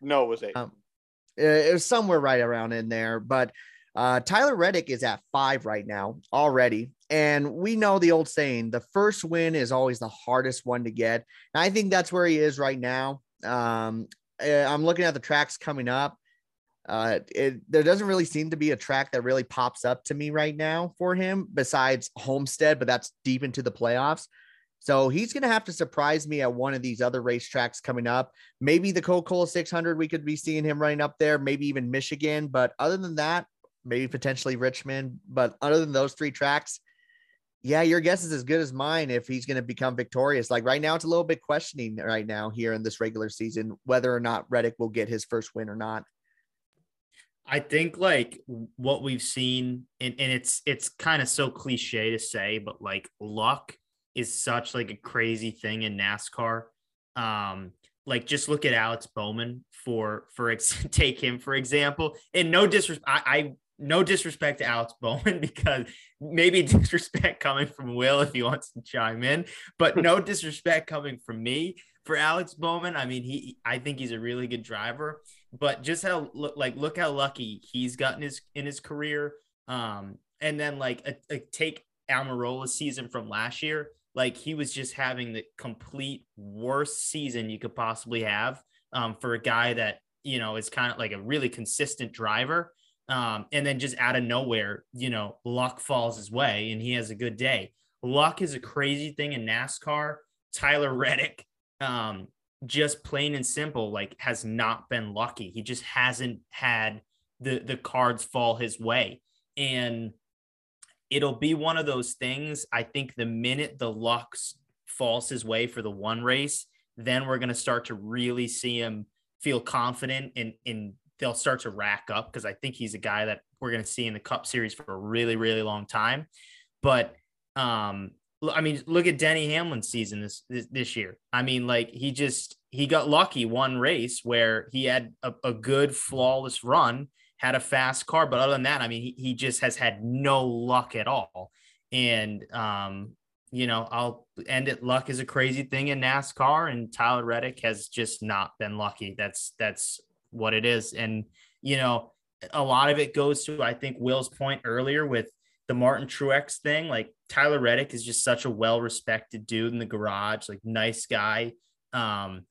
Speaker 1: No, it was eight. Um,
Speaker 4: it was somewhere right around in there. But uh, Tyler Reddick is at five right now already. And we know the old saying the first win is always the hardest one to get. And I think that's where he is right now. Um, eh, I'm looking at the tracks coming up. Uh, it, there doesn't really seem to be a track that really pops up to me right now for him besides Homestead, but that's deep into the playoffs. So he's going to have to surprise me at one of these other racetracks coming up. Maybe the Coca Cola 600, we could be seeing him running up there, maybe even Michigan. But other than that, maybe potentially Richmond. But other than those three tracks, yeah, your guess is as good as mine if he's going to become victorious. Like right now, it's a little bit questioning right now here in this regular season whether or not Reddick will get his first win or not.
Speaker 3: I think like what we've seen, and, and it's it's kind of so cliche to say, but like luck is such like a crazy thing in NASCAR. Um, like just look at Alex Bowman for for ex- (laughs) take him for example. And no disrespect, I, I no disrespect to Alex (laughs) Bowman because maybe (laughs) disrespect coming from Will if he wants to chime in, but no disrespect coming from me for Alex Bowman. I mean, he I think he's a really good driver but just how like look how lucky he's gotten his in his career. Um, and then like a, a take Almirola's season from last year, like he was just having the complete worst season you could possibly have um, for a guy that you know is kind of like a really consistent driver. Um, and then just out of nowhere, you know, luck falls his way and he has a good day. Luck is a crazy thing in NASCAR. Tyler (laughs) Reddick, um, just plain and simple like has not been lucky. He just hasn't had the the cards fall his way. And it'll be one of those things. I think the minute the luck falls his way for the one race, then we're going to start to really see him feel confident and and they'll start to rack up because I think he's a guy that we're going to see in the Cup Series for a really really long time. But um I mean, look at Denny Hamlin's season this, this, this year. I mean, like he just he got lucky one race where he had a, a, good flawless run, had a fast car, but other than that, I mean, he, he just has had no luck at all. And um, you know, I'll end it. Luck is a crazy thing in NASCAR, and Tyler Reddick has just not been lucky. That's that's what it is. And you know, a lot of it goes to I think Will's point earlier with the Martin Truex thing, like Tyler Reddick is just such a well respected dude in the garage, like nice guy. Um,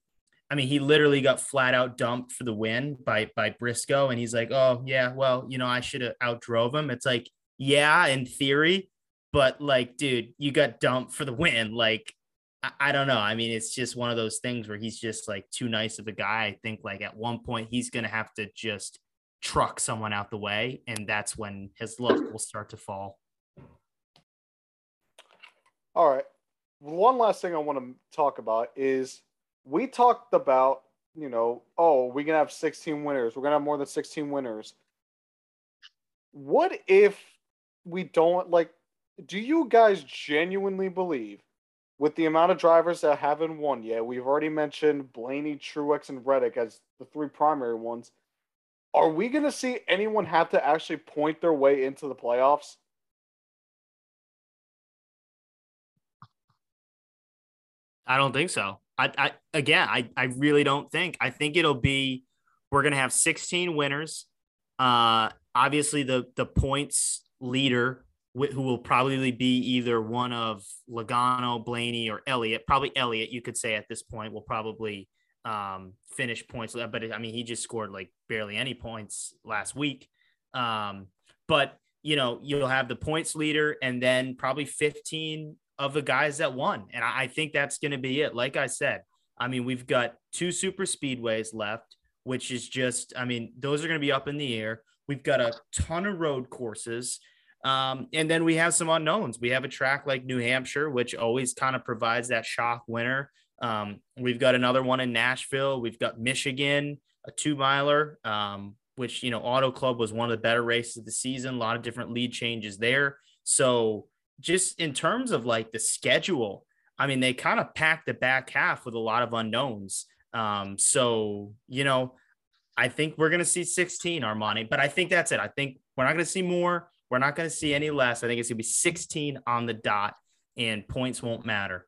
Speaker 3: I mean, he literally got flat out dumped for the win by by Briscoe, and he's like, "Oh yeah, well, you know, I should have outdrove him." It's like, yeah, in theory, but like, dude, you got dumped for the win. Like, I, I don't know. I mean, it's just one of those things where he's just like too nice of a guy. I think like at one point he's gonna have to just truck someone out the way, and that's when his luck will start to fall.
Speaker 1: All right. One last thing I want to talk about is we talked about, you know, oh, we're going to have 16 winners. We're going to have more than 16 winners. What if we don't like do you guys genuinely believe with the amount of drivers that haven't won yet, we've already mentioned Blaney, Truex, and Reddick as the three primary ones are we going to see anyone have to actually point their way into the playoffs?
Speaker 3: I don't think so. I, I again, I, I really don't think. I think it'll be we're gonna have 16 winners. Uh, obviously the the points leader who will probably be either one of Logano, Blaney, or Elliott. Probably Elliott, you could say at this point will probably um, finish points. But I mean, he just scored like barely any points last week. Um, but you know, you'll have the points leader and then probably 15 of the guys that won. And I, I think that's going to be it. Like I said, I mean, we've got two super speedways left. which is just, I mean, those are going to be up in the air. We've got a ton of road courses. Um, and then we have some unknowns. We have a track like New Hampshire, which always kind of provides that shock winner. Um, we've got another one in Nashville. We've got Michigan, a two miler, um, which, you know, Auto Club was one of the better races of the season. A lot of different lead changes there. So, just in terms of like the schedule, I mean, they kind of packed the back half with a lot of unknowns. Um, so, you know, I think we're going to see 16, Armani, but I think that's it. I think we're not going to see more. We're not going to see any less. I think it's going to be 16 on the dot, and points won't matter.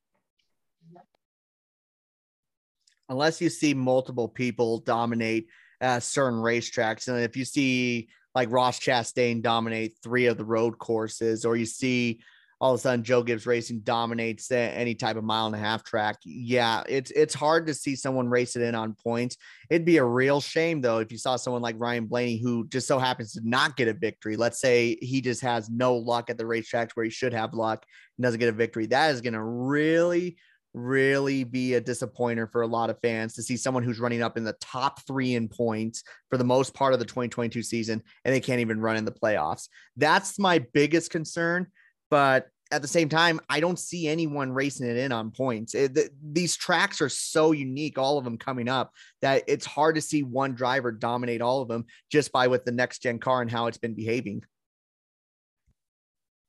Speaker 4: Unless you see multiple people dominate uh, certain racetracks. And if you see like Ross Chastain dominate three of the road courses, or you see all of a sudden Joe Gibbs Racing dominates any type of mile and a half track. Yeah, it's it's hard to see someone race it in on points. It'd be a real shame though if you saw someone like Ryan Blaney who just so happens to not get a victory. Let's say he just has no luck at the racetracks where he should have luck and doesn't get a victory. That is going to really really be a disappointer for a lot of fans to see someone who's running up in the top three in points for the most part of the 2022 season and they can't even run in the playoffs. That's my biggest concern. But at the same time, I don't see anyone racing it in on points. It, the, these tracks are so unique, all of them coming up, that it's hard to see one driver dominate all of them just by with the next gen car and how it's been behaving.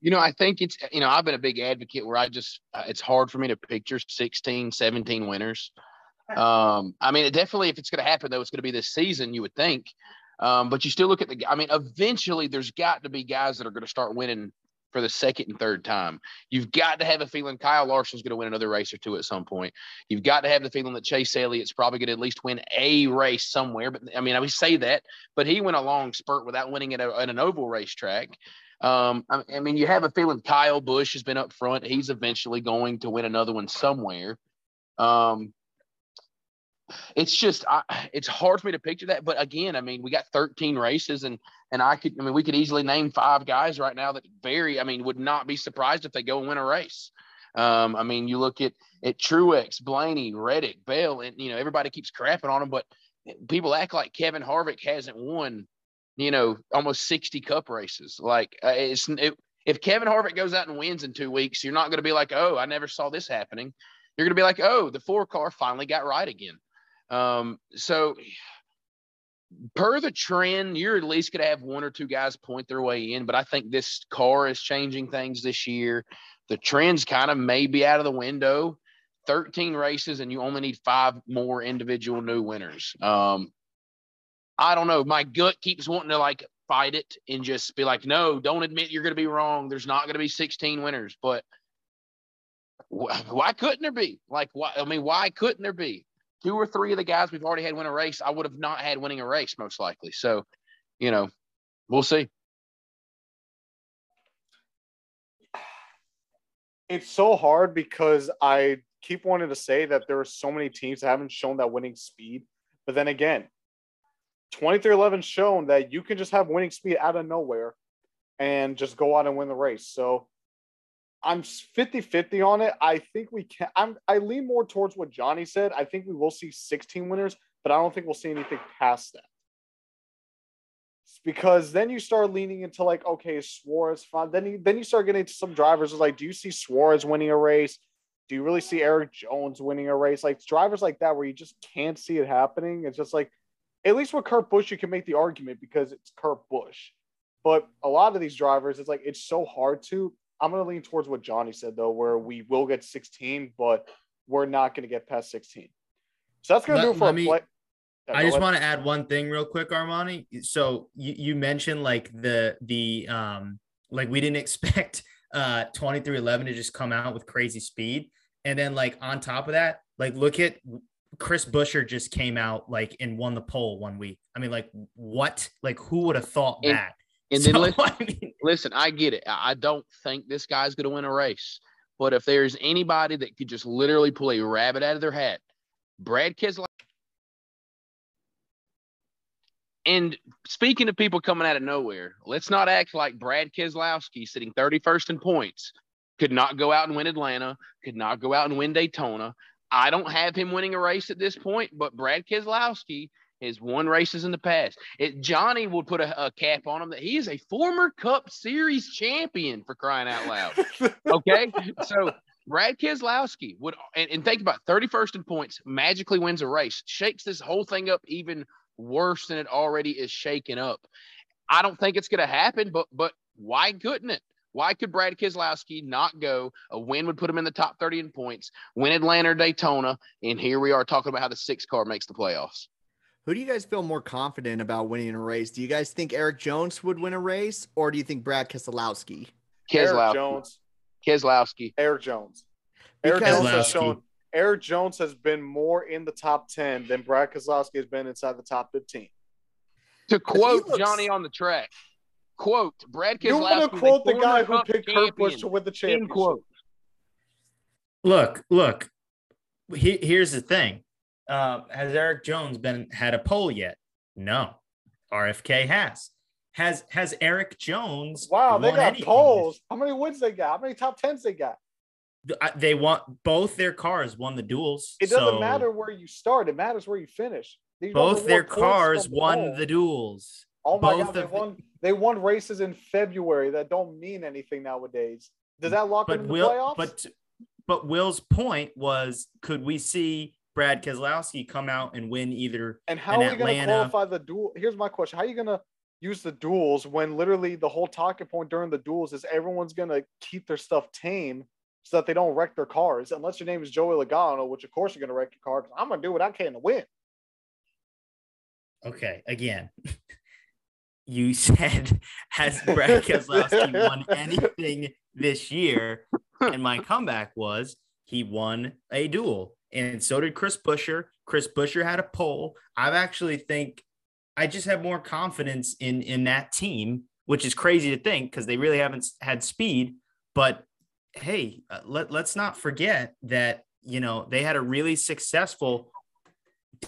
Speaker 2: You know, I think it's, you know, I've been a big advocate where I just, uh, it's hard for me to picture 16, 17 winners. Um, I mean, it definitely, if it's going to happen, though, it's going to be this season, you would think. Um, but you still look at the, I mean, eventually there's got to be guys that are going to start winning for the second and third time. You've got to have a feeling Kyle Larson's going to win another race or two at some point. You've got to have the feeling that Chase Elliott's probably going to at least win a race somewhere. But I mean, I would say that, but he went a long spurt without winning at, a, at an oval racetrack. Um, I, I mean, you have a feeling Kyle Busch has been up front. He's eventually going to win another one somewhere. Um, it's just I, it's hard for me to picture that but again i mean we got 13 races and and i could i mean we could easily name five guys right now that very i mean would not be surprised if they go and win a race um, i mean you look at at truex blaney reddick bell and you know everybody keeps crapping on them but people act like kevin harvick hasn't won you know almost 60 cup races like uh, it's it, if kevin harvick goes out and wins in two weeks you're not going to be like oh i never saw this happening you're going to be like oh the four car finally got right again um, so per the trend, you're at least going to have one or two guys point their way in. But I think this car is changing things this year. The trends kind of may be out of the window. 13 races, and you only need five more individual new winners. Um, I don't know. My gut keeps wanting to like fight it and just be like, no, don't admit you're going to be wrong. There's not going to be 16 winners. But why couldn't there be? Like, why? I mean, why couldn't there be? two or three of the guys we've already had win a race, I would have not had winning a race most likely. So, you know, we'll see.
Speaker 1: It's so hard because I keep wanting to say that there are so many teams that haven't shown that winning speed. But then again, 2311 shown that you can just have winning speed out of nowhere and just go out and win the race. So I'm 50 50 on it. I think we can. I'm, I lean more towards what Johnny said. I think we will see 16 winners, but I don't think we'll see anything past that. Because then you start leaning into like, okay, Suarez fine. Then you then you start getting into some drivers like, do you see Suarez winning a race? Do you really see Erik Jones winning a race? Like drivers like that where you just can't see it happening. It's just like, at least with Kurt Busch, you can make the argument because it's Kurt Busch. But a lot of these drivers, it's like it's so hard to. I'm going to lean towards what Johnny said though, where we will get 16, but we're not going to get past 16. So that's going to do for
Speaker 3: me,
Speaker 1: play.
Speaker 3: Yeah, I just want to add one thing real quick, Armani. So you, you mentioned like the the um like we didn't (laughs) expect uh 2311 to just come out with crazy speed. And then like on top of that, like look at Chris Buescher just came out like and won the pole one week. I mean, like what? Like who would have thought
Speaker 2: and,
Speaker 3: that?
Speaker 2: And so, then listen, (laughs) I mean, listen, I get it. I don't think this guy's going to win a race. But if there's anybody that could just literally pull a rabbit out of their hat, Brad Keselowski. And speaking of people coming out of nowhere, let's not act like Brad Keselowski, sitting 31st in points, could not go out and win Atlanta, could not go out and win Daytona. I don't have him winning a race at this point, but Brad Keselowski has won races in the past. It, Johnny would put a, a, cap on him that he is a former Cup Series champion for crying out loud. (laughs) Okay, so Brad Keselowski would, and, and think about 31st in points, magically wins a race, shakes this whole thing up even worse than it already is shaken up. I don't think it's going to happen, but but why couldn't it? Why could Brad Keselowski not go? A win would put him in the top 30 in points, win Atlanta or Daytona, and here we are talking about how the six car makes the playoffs.
Speaker 4: Who do you guys feel more confident about winning a race? Do you guys think Erik Jones would win a race, or do you think Brad Keselowski?
Speaker 2: Keselowski.
Speaker 1: Erik Jones.
Speaker 2: Keselowski.
Speaker 1: Erik Jones. Erik Jones has shown. Erik Jones has been more in the top ten than Brad Keselowski has been inside the top fifteen.
Speaker 2: To quote looks... Johnny on the track, quote Brad Keselowski. You
Speaker 1: want to quote the guy who picked Kurt Busch to win the championship? Quote.
Speaker 3: Look, look. He, here's the thing. Uh, has Erik Jones been had a pole yet? No. RFK has. Has has Erik Jones?
Speaker 1: Wow, they got poles. How many wins they got? How many top tens they got?
Speaker 3: They want both their cars won the duels.
Speaker 1: It doesn't so matter where you start; it matters where you finish.
Speaker 3: These both their cars won the duels.
Speaker 1: Oh my both god, they won. They won races in February that don't mean anything nowadays. Does that lock but them in Will, the playoffs?
Speaker 3: But but Will's point was, could we see Brad Keselowski come out and win either?
Speaker 1: And how are we going to qualify the duel? Here's my question: How are you going to use the duels when literally the whole talking point during the duels is everyone's going to keep their stuff tame so that they don't wreck their cars, unless your name is Joey Logano, which of course you're going to wreck your car. Because I'm going to do what I can to win.
Speaker 3: Okay, again, you (laughs) said has Brad Keselowski (laughs) won anything this year? And my comeback was he won a duel, and so did Chris Buescher. Chris Buescher had a pole. I actually think I just have more confidence in in that team, which is crazy to think because they really haven't had speed. But hey, uh, let, let's not forget that, you know, they had a really successful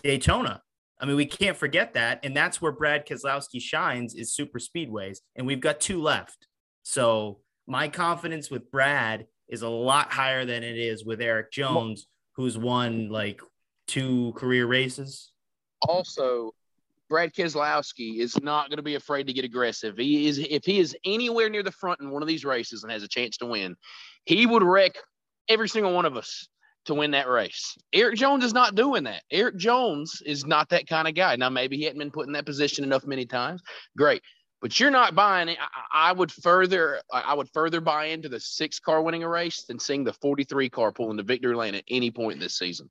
Speaker 3: Daytona. I mean, we can't forget that. And that's where Brad Keselowski shines is super speedways. And we've got two left. So my confidence with Brad is a lot higher than it is with Erik Jones, who's won like two career races.
Speaker 2: Also, Brad Keselowski is not going to be afraid to get aggressive. He is if he is anywhere near the front in one of these races and has a chance to win, he would wreck every single one of us to win that race. Erik Jones is not doing that. Erik Jones is not that kind of guy. Now maybe he hadn't been put in that position enough many times. Great. But you're not buying it. I, I would further I would further buy into the six car winning a race than seeing the 43 car pull into victory lane at any point this season.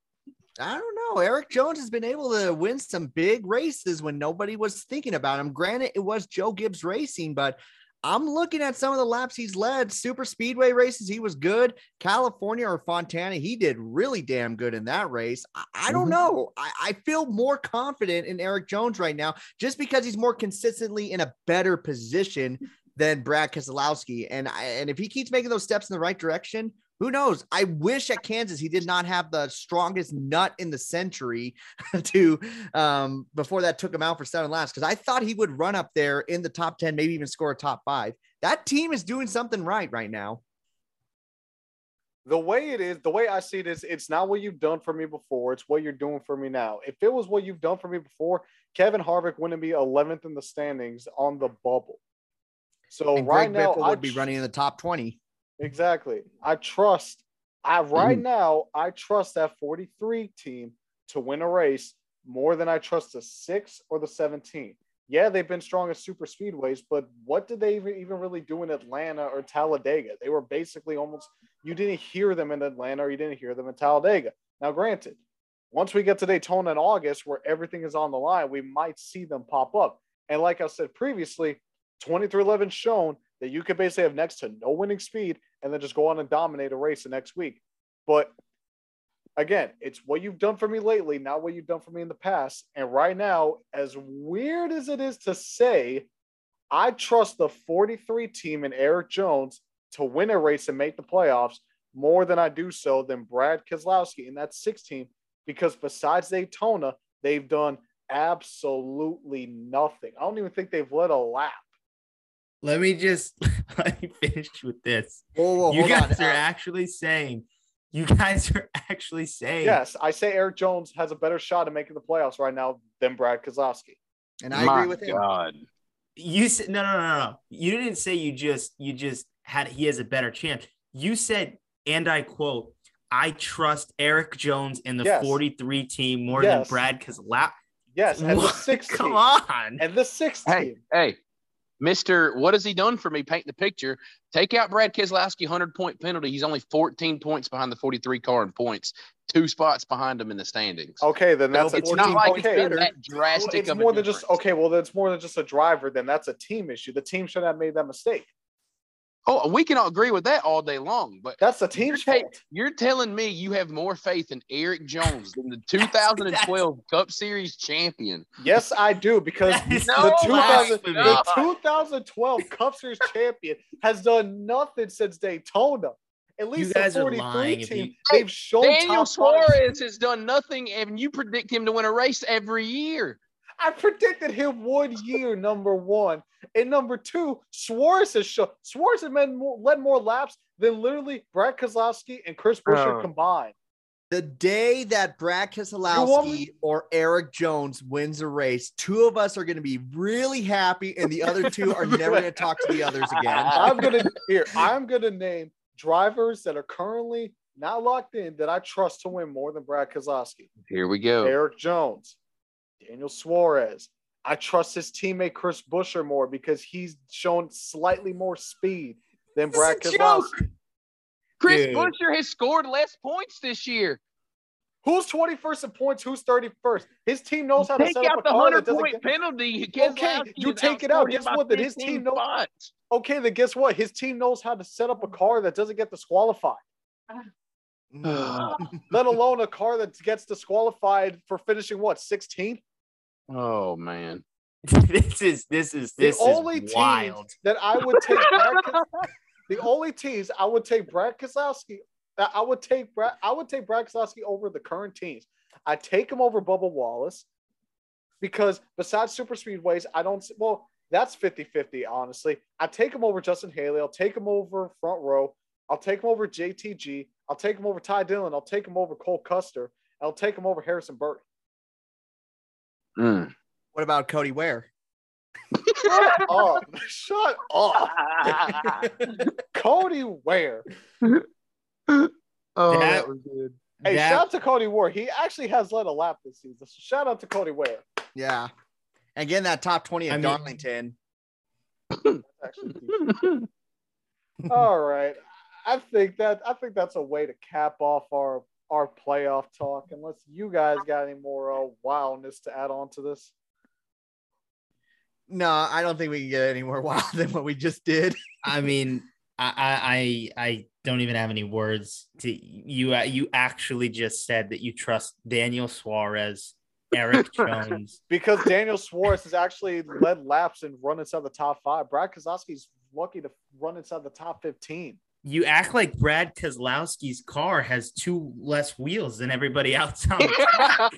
Speaker 4: I don't know. Erik Jones has been able to win some big races when nobody was thinking about him. Granted, it was Joe Gibbs Racing, but I'm looking at some of the laps he's led. Super speedway races, he was good. California or Fontana, he did really damn good in that race. I, I don't mm-hmm. know. I, I, feel more confident in Erik Jones right now just because he's more consistently in a better position than Brad Keselowski. And I, and if he keeps making those steps in the right direction, who knows? I wish at Kansas he did not have the strongest nut in the century (laughs) to um, before that took him out for seven laps because I thought he would run up there in the top 10, maybe even score a top five. That team is doing something right right now.
Speaker 1: The way it is, the way I see it is, it's not what you've done for me before. It's what you're doing for me now. If it was what you've done for me before, Kevin Harvick wouldn't be 11th in the standings on the bubble. So and right Greg now,
Speaker 4: Biffle would be running in the top 20.
Speaker 1: Exactly. I trust. I right mm. now I trust that 43 team to win a race more than I trust the six or the 17. Yeah, they've been strong at super speedways, but what did they even, even really do in Atlanta or Talladega? They were basically almost you didn't hear them in Atlanta or you didn't hear them in Talladega. Now, granted, once we get to Daytona in August, where everything is on the line, we might see them pop up. And like I said previously, 2311 shown that you could basically have next to no winning speed and then just go on and dominate a race the next week. But again, it's what you've done for me lately, not what you've done for me in the past. And right now, as weird as it is to say, I trust the 43 team and Erik Jones to win a race and make the playoffs more than I do so than Brad Keselowski in that 16 because besides Daytona, they've done absolutely nothing. I don't even think they've led a lap
Speaker 3: let me just (laughs) let me finish with this. Whoa, whoa, you guys on. are uh, actually saying You guys (laughs) are actually saying
Speaker 1: Yes, I say Erik Jones has a better shot at making the playoffs right now than Brad Keselowski.
Speaker 4: And I
Speaker 2: My
Speaker 4: agree with him.
Speaker 2: God.
Speaker 3: You said no, no, no, no. You didn't say you just you just had he has a better chance. You said, and I quote, "I trust Erik Jones and the
Speaker 1: Yes.
Speaker 3: 43 team more
Speaker 1: Yes.
Speaker 3: than Brad Keselowski."
Speaker 1: Yes, and the (laughs) sixth
Speaker 3: Come
Speaker 1: team.
Speaker 3: on.
Speaker 1: And the sixth
Speaker 2: Hey,
Speaker 1: team.
Speaker 2: hey, Mister, what has he done for me? Paint the picture. Take out Brad Keselowski, hundred point penalty. He's only fourteen points behind the forty-three car in points, two spots behind him in the standings.
Speaker 1: Okay, then that's a
Speaker 2: it's
Speaker 1: 14
Speaker 2: not like
Speaker 1: okay.
Speaker 2: it's been that
Speaker 1: Well,
Speaker 2: drastic.
Speaker 1: it's
Speaker 2: of a
Speaker 1: more than just okay. Well, then it's more than just a driver. Then that's a team issue. The team should have made that mistake.
Speaker 2: Oh, we can all agree with that all day long, but
Speaker 1: That's the team's
Speaker 2: Hey,
Speaker 1: fault.
Speaker 2: You're telling me you have more faith in Erik Jones than the (laughs) 2012 Cup Series champion.
Speaker 1: Yes, I do because the,
Speaker 2: no
Speaker 1: 2000, the 2012 Cup Series champion has done nothing since Daytona. At least
Speaker 3: guys
Speaker 1: the
Speaker 3: are
Speaker 1: 43
Speaker 3: lying
Speaker 1: team,
Speaker 3: you-
Speaker 1: they've shown
Speaker 2: Daniel
Speaker 1: top five.
Speaker 2: Suarez has done nothing, and you predict him to win a race every year.
Speaker 1: I predicted him one year, number one. And number two, Suarez has shown Suarez has led more, led more laps than literally Brad Keselowski and Chris Buescher
Speaker 2: Oh.
Speaker 1: combined.
Speaker 4: The day that Brad
Speaker 1: want
Speaker 4: Keselowski or Erik Jones wins a race, two of us are going to be really happy, and the other two are never going to talk to the others again. (laughs)
Speaker 1: I'm gonna here. I'm gonna name drivers that are currently not locked in that I trust to win more than Brad Keselowski.
Speaker 2: Here we go.
Speaker 1: Erik Jones, Daniel Suarez. I trust his teammate Chris Buescher more because he's shown slightly more speed than
Speaker 2: This
Speaker 1: Brad
Speaker 2: is a joke.
Speaker 1: Keselowski.
Speaker 2: Chris
Speaker 3: Dude.
Speaker 2: Buescher has scored less points this year.
Speaker 1: Who's 21st in points? Who's 31st? His team knows how to
Speaker 2: Take
Speaker 1: set up a
Speaker 2: out the
Speaker 1: car that
Speaker 2: 100
Speaker 1: doesn't
Speaker 2: point
Speaker 1: get.
Speaker 2: penalty.
Speaker 1: Okay, you take it out. Guess what? That his team knows-
Speaker 2: spots.
Speaker 1: Okay, then guess what? His team knows how to set up a car that doesn't get disqualified, (sighs) let alone a car that gets disqualified for finishing what 16th.
Speaker 2: Oh man. (laughs)
Speaker 3: this is this is
Speaker 1: The
Speaker 3: this
Speaker 1: only
Speaker 3: is
Speaker 1: teams
Speaker 3: wild.
Speaker 1: that I would take Brad (laughs) the only teams I would take Brad Keselowski. I would take Brad. I would take Brad Keselowski over the current teams. I take him over Bubba Wallace because besides super speedways, I don't. Well, that's 50-50, honestly. I take him over Justin Haley. I'll take him over front row. I'll take him over JTG. I'll take him over Ty Dillon. I'll take him over Cole Custer. I'll take him over Harrison Burton.
Speaker 2: Mm.
Speaker 4: What about Cody Ware?
Speaker 1: Shut (laughs) up! Shut up! (laughs) Cody Ware.
Speaker 2: Oh,
Speaker 3: That-
Speaker 2: that was good.
Speaker 1: Hey,
Speaker 3: That-
Speaker 1: shout out to Cody Ware. He actually has led a lap this season. So shout out to Cody Ware.
Speaker 4: Yeah. And getting that top 20 at
Speaker 3: I mean-
Speaker 4: Darlington.
Speaker 1: That's actually decent. (laughs) All right. I think that I think that's a way to cap off our our playoff talk. Unless you guys got any more uh, wildness to add on to this.
Speaker 4: No, I don't think we can get any more (laughs) wild than what we just did.
Speaker 3: I mean, I, I I I don't even have any words to you. uh, You actually just said that you trust Daniel Suarez, Erik (laughs) Jones.
Speaker 1: Because Daniel Suarez has actually led laps and run inside the top five. Brad Keselowski's lucky to run inside the top 15.
Speaker 3: You act like Brad Keselowski's car has two less wheels than everybody (laughs) else on the track.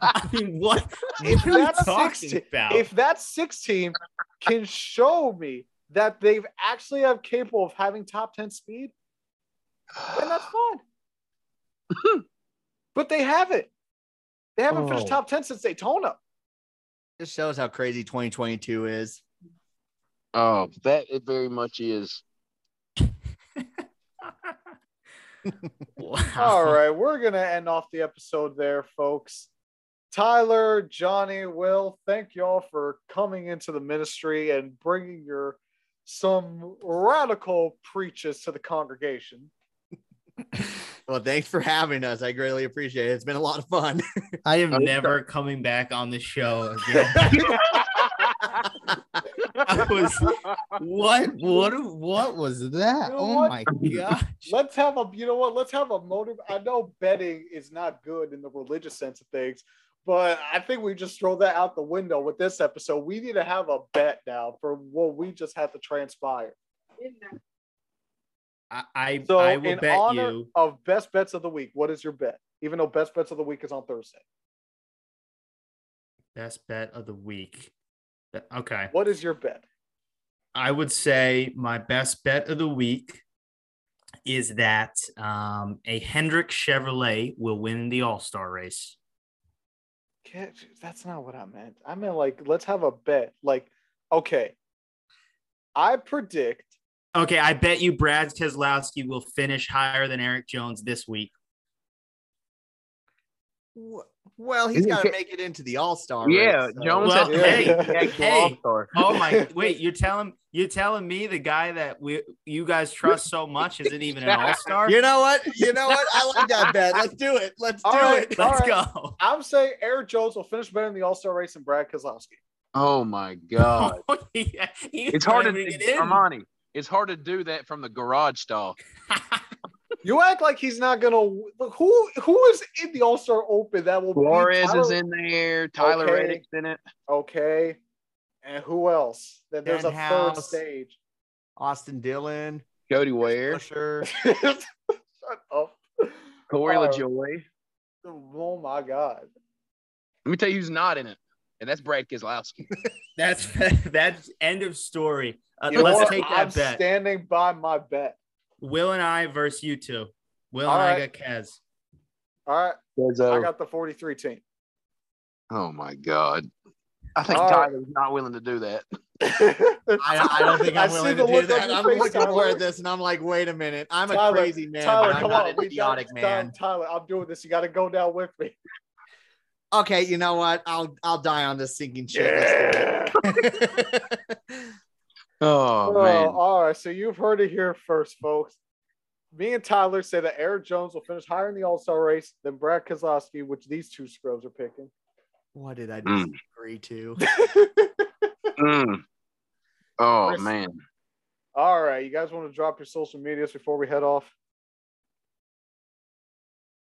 Speaker 3: I mean, what?
Speaker 1: If
Speaker 3: what are you talking
Speaker 1: 16
Speaker 3: about?
Speaker 1: if that six team can show me that they've actually have capable of having top 10 speed, then that's (sighs) fine. but they haven't. They haven't finished
Speaker 2: Oh.
Speaker 1: top 10 since Daytona.
Speaker 4: This shows how crazy 2022 is.
Speaker 2: Oh, that it very much is.
Speaker 3: Wow.
Speaker 1: All right, we're going to end off the episode there, folks. Tyler, Johnny, Will, thank y'all for coming into the ministry and bringing your some radical preaches to the congregation. (laughs)
Speaker 4: Well, thanks for having us. I greatly appreciate it. It's been a lot of fun.
Speaker 3: I am (laughs) never coming back on the show again. (laughs) (laughs) I was what what what was that?
Speaker 1: You know
Speaker 3: oh
Speaker 1: what?
Speaker 3: my god.
Speaker 1: let's have a you know what let's have a motive i know betting is not good in the religious sense of things but i think we just throw that out the window with this episode we need to have a bet now for what we just had to transpire
Speaker 3: I I,
Speaker 1: so
Speaker 3: I will
Speaker 1: in
Speaker 3: bet
Speaker 1: honor
Speaker 3: you
Speaker 1: of best bets of the week what is your bet even though best bets of the week is on thursday
Speaker 3: best bet of the week. Okay.
Speaker 1: what is your bet
Speaker 3: I would say my best bet of the week is that um, a Hendrick Chevrolet will win the All Star race.
Speaker 1: Can't- That's not what I meant. I meant like let's have a bet. Like, okay, I predict.
Speaker 3: Okay, I bet you Brad Keselowski will finish higher than Erik Jones this week.
Speaker 4: W- Well, he's
Speaker 2: Isn't
Speaker 4: got to make it into the All Star.
Speaker 2: Yeah, Jones
Speaker 3: Well,
Speaker 2: had
Speaker 3: hey,
Speaker 2: the
Speaker 3: hey. Oh my! (laughs) Wait, you're telling you're telling me the guy that we you guys trust so much isn't even an (laughs) All Star?
Speaker 4: You know what? You know what? I like that bet. (laughs) Let's do it. Let's do
Speaker 1: All right.
Speaker 4: it.
Speaker 3: Let's
Speaker 1: All
Speaker 3: go.
Speaker 1: I'm saying Erik Jones will finish better in the All Star race than Brad Keselowski.
Speaker 2: Oh my god.
Speaker 3: Oh, yeah,
Speaker 2: It's hard to
Speaker 3: can't even get in.
Speaker 2: Armani. It's hard to do that from the garage stall.
Speaker 1: You act like he's not gonna. Who who is in the All Star Open that will? beat
Speaker 2: Flores is in there. Tyler
Speaker 1: Okay.
Speaker 2: Reddick's in it.
Speaker 1: Okay, and who else? Then there's a third stage.
Speaker 4: Austin Dillon,
Speaker 2: Cody Ware.
Speaker 4: Busher. (laughs)
Speaker 1: Shut up.
Speaker 2: Corey
Speaker 1: Oh.
Speaker 2: LaJoie.
Speaker 1: Oh my god.
Speaker 2: Let me tell you who's not in it. And that's Brad Keselowski. (laughs)
Speaker 3: That's (laughs) that's end of story. Uh, let's
Speaker 1: what?
Speaker 3: take
Speaker 1: I'm
Speaker 3: bet.
Speaker 1: standing by my bet.
Speaker 3: Will and I versus you two. Will
Speaker 1: All
Speaker 3: and I got Kez.
Speaker 1: All right, I
Speaker 2: I
Speaker 1: got the 43 team.
Speaker 2: oh my God. I think
Speaker 1: All right.
Speaker 2: Tyler's not willing to do that. (laughs)
Speaker 4: I, I don't think (laughs)
Speaker 1: I
Speaker 4: I'm
Speaker 1: see
Speaker 4: willing to do that. I'm
Speaker 1: face,
Speaker 4: looking more
Speaker 1: Tyler.
Speaker 4: at this and I'm like, wait a minute. I'm a crazy man,
Speaker 1: Tyler,
Speaker 4: but I'm
Speaker 1: come
Speaker 4: not
Speaker 1: on.
Speaker 4: an
Speaker 1: we
Speaker 4: idiotic
Speaker 1: got-
Speaker 4: man.
Speaker 1: Tyler, I'm doing this. You got to go down with me.
Speaker 4: Okay, you know what? I'll I'll die on this sinking ship. Let's do it.
Speaker 2: Oh,
Speaker 1: Oh,
Speaker 2: man.
Speaker 1: all right. So you've heard it here first, folks. Me and Tyler say that Erik Jones will finish higher in the All Star race than Brad Keselowski, which these two scrubs are picking.
Speaker 4: what did I just
Speaker 2: Mm.
Speaker 4: agree to? (laughs)
Speaker 2: Mm. Oh,
Speaker 1: Chris.
Speaker 2: man.
Speaker 1: all right. You guys want to drop your social medias before we head off?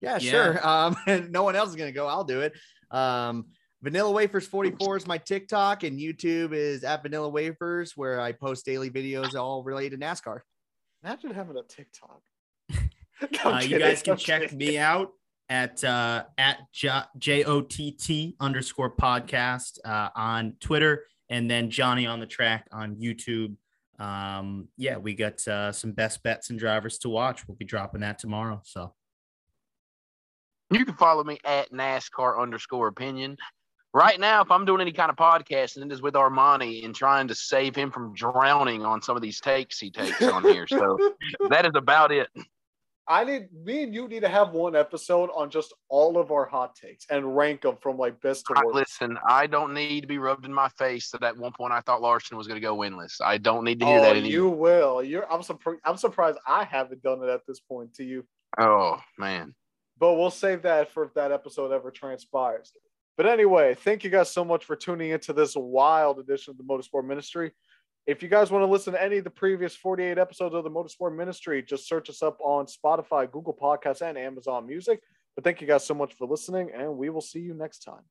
Speaker 4: Yeah,
Speaker 3: Yeah.
Speaker 4: sure. Um, and (laughs) no one else is gonna go. I'll do it. Um, Vanilla Wafers 44 is my TikTok, and YouTube is at Vanilla Wafers, where I post daily videos all related to NASCAR.
Speaker 1: Imagine having a TikTok. (laughs) I'm
Speaker 3: Uh, you guys can
Speaker 1: I'm
Speaker 3: check
Speaker 1: kidding.
Speaker 3: me out at uh, at J O T T underscore podcast uh, on Twitter, and then Johnny on the track on YouTube. Um, yeah, we got uh, some best bets and drivers to watch. We'll be dropping that tomorrow. So
Speaker 2: You can follow me at NASCAR underscore opinion. Right now, if I'm doing any kind of podcast, and it is with Armani and trying to save him from drowning on some of these takes he takes on here. So (laughs) that is about it.
Speaker 1: I need me and you need to have one episode on just all of our hot takes and rank them from like best to worst.
Speaker 2: listen, I don't need to be rubbed in my face that at one point I thought Larson was going to go winless. I don't need to hear
Speaker 1: oh,
Speaker 2: that anymore.
Speaker 1: you will. You're. I'm surprised. I'm surprised I haven't done it at this point to you.
Speaker 2: Oh man.
Speaker 1: But we'll save that for if that episode ever transpires. But anyway, thank you guys so much for tuning into this wild edition of the Motorsport Ministry. If you guys want to listen to any of the previous 48 episodes of the Motorsport Ministry, just search us up on Spotify, Google Podcasts, and Amazon Music. But thank you guys so much for listening, and we will see you next time.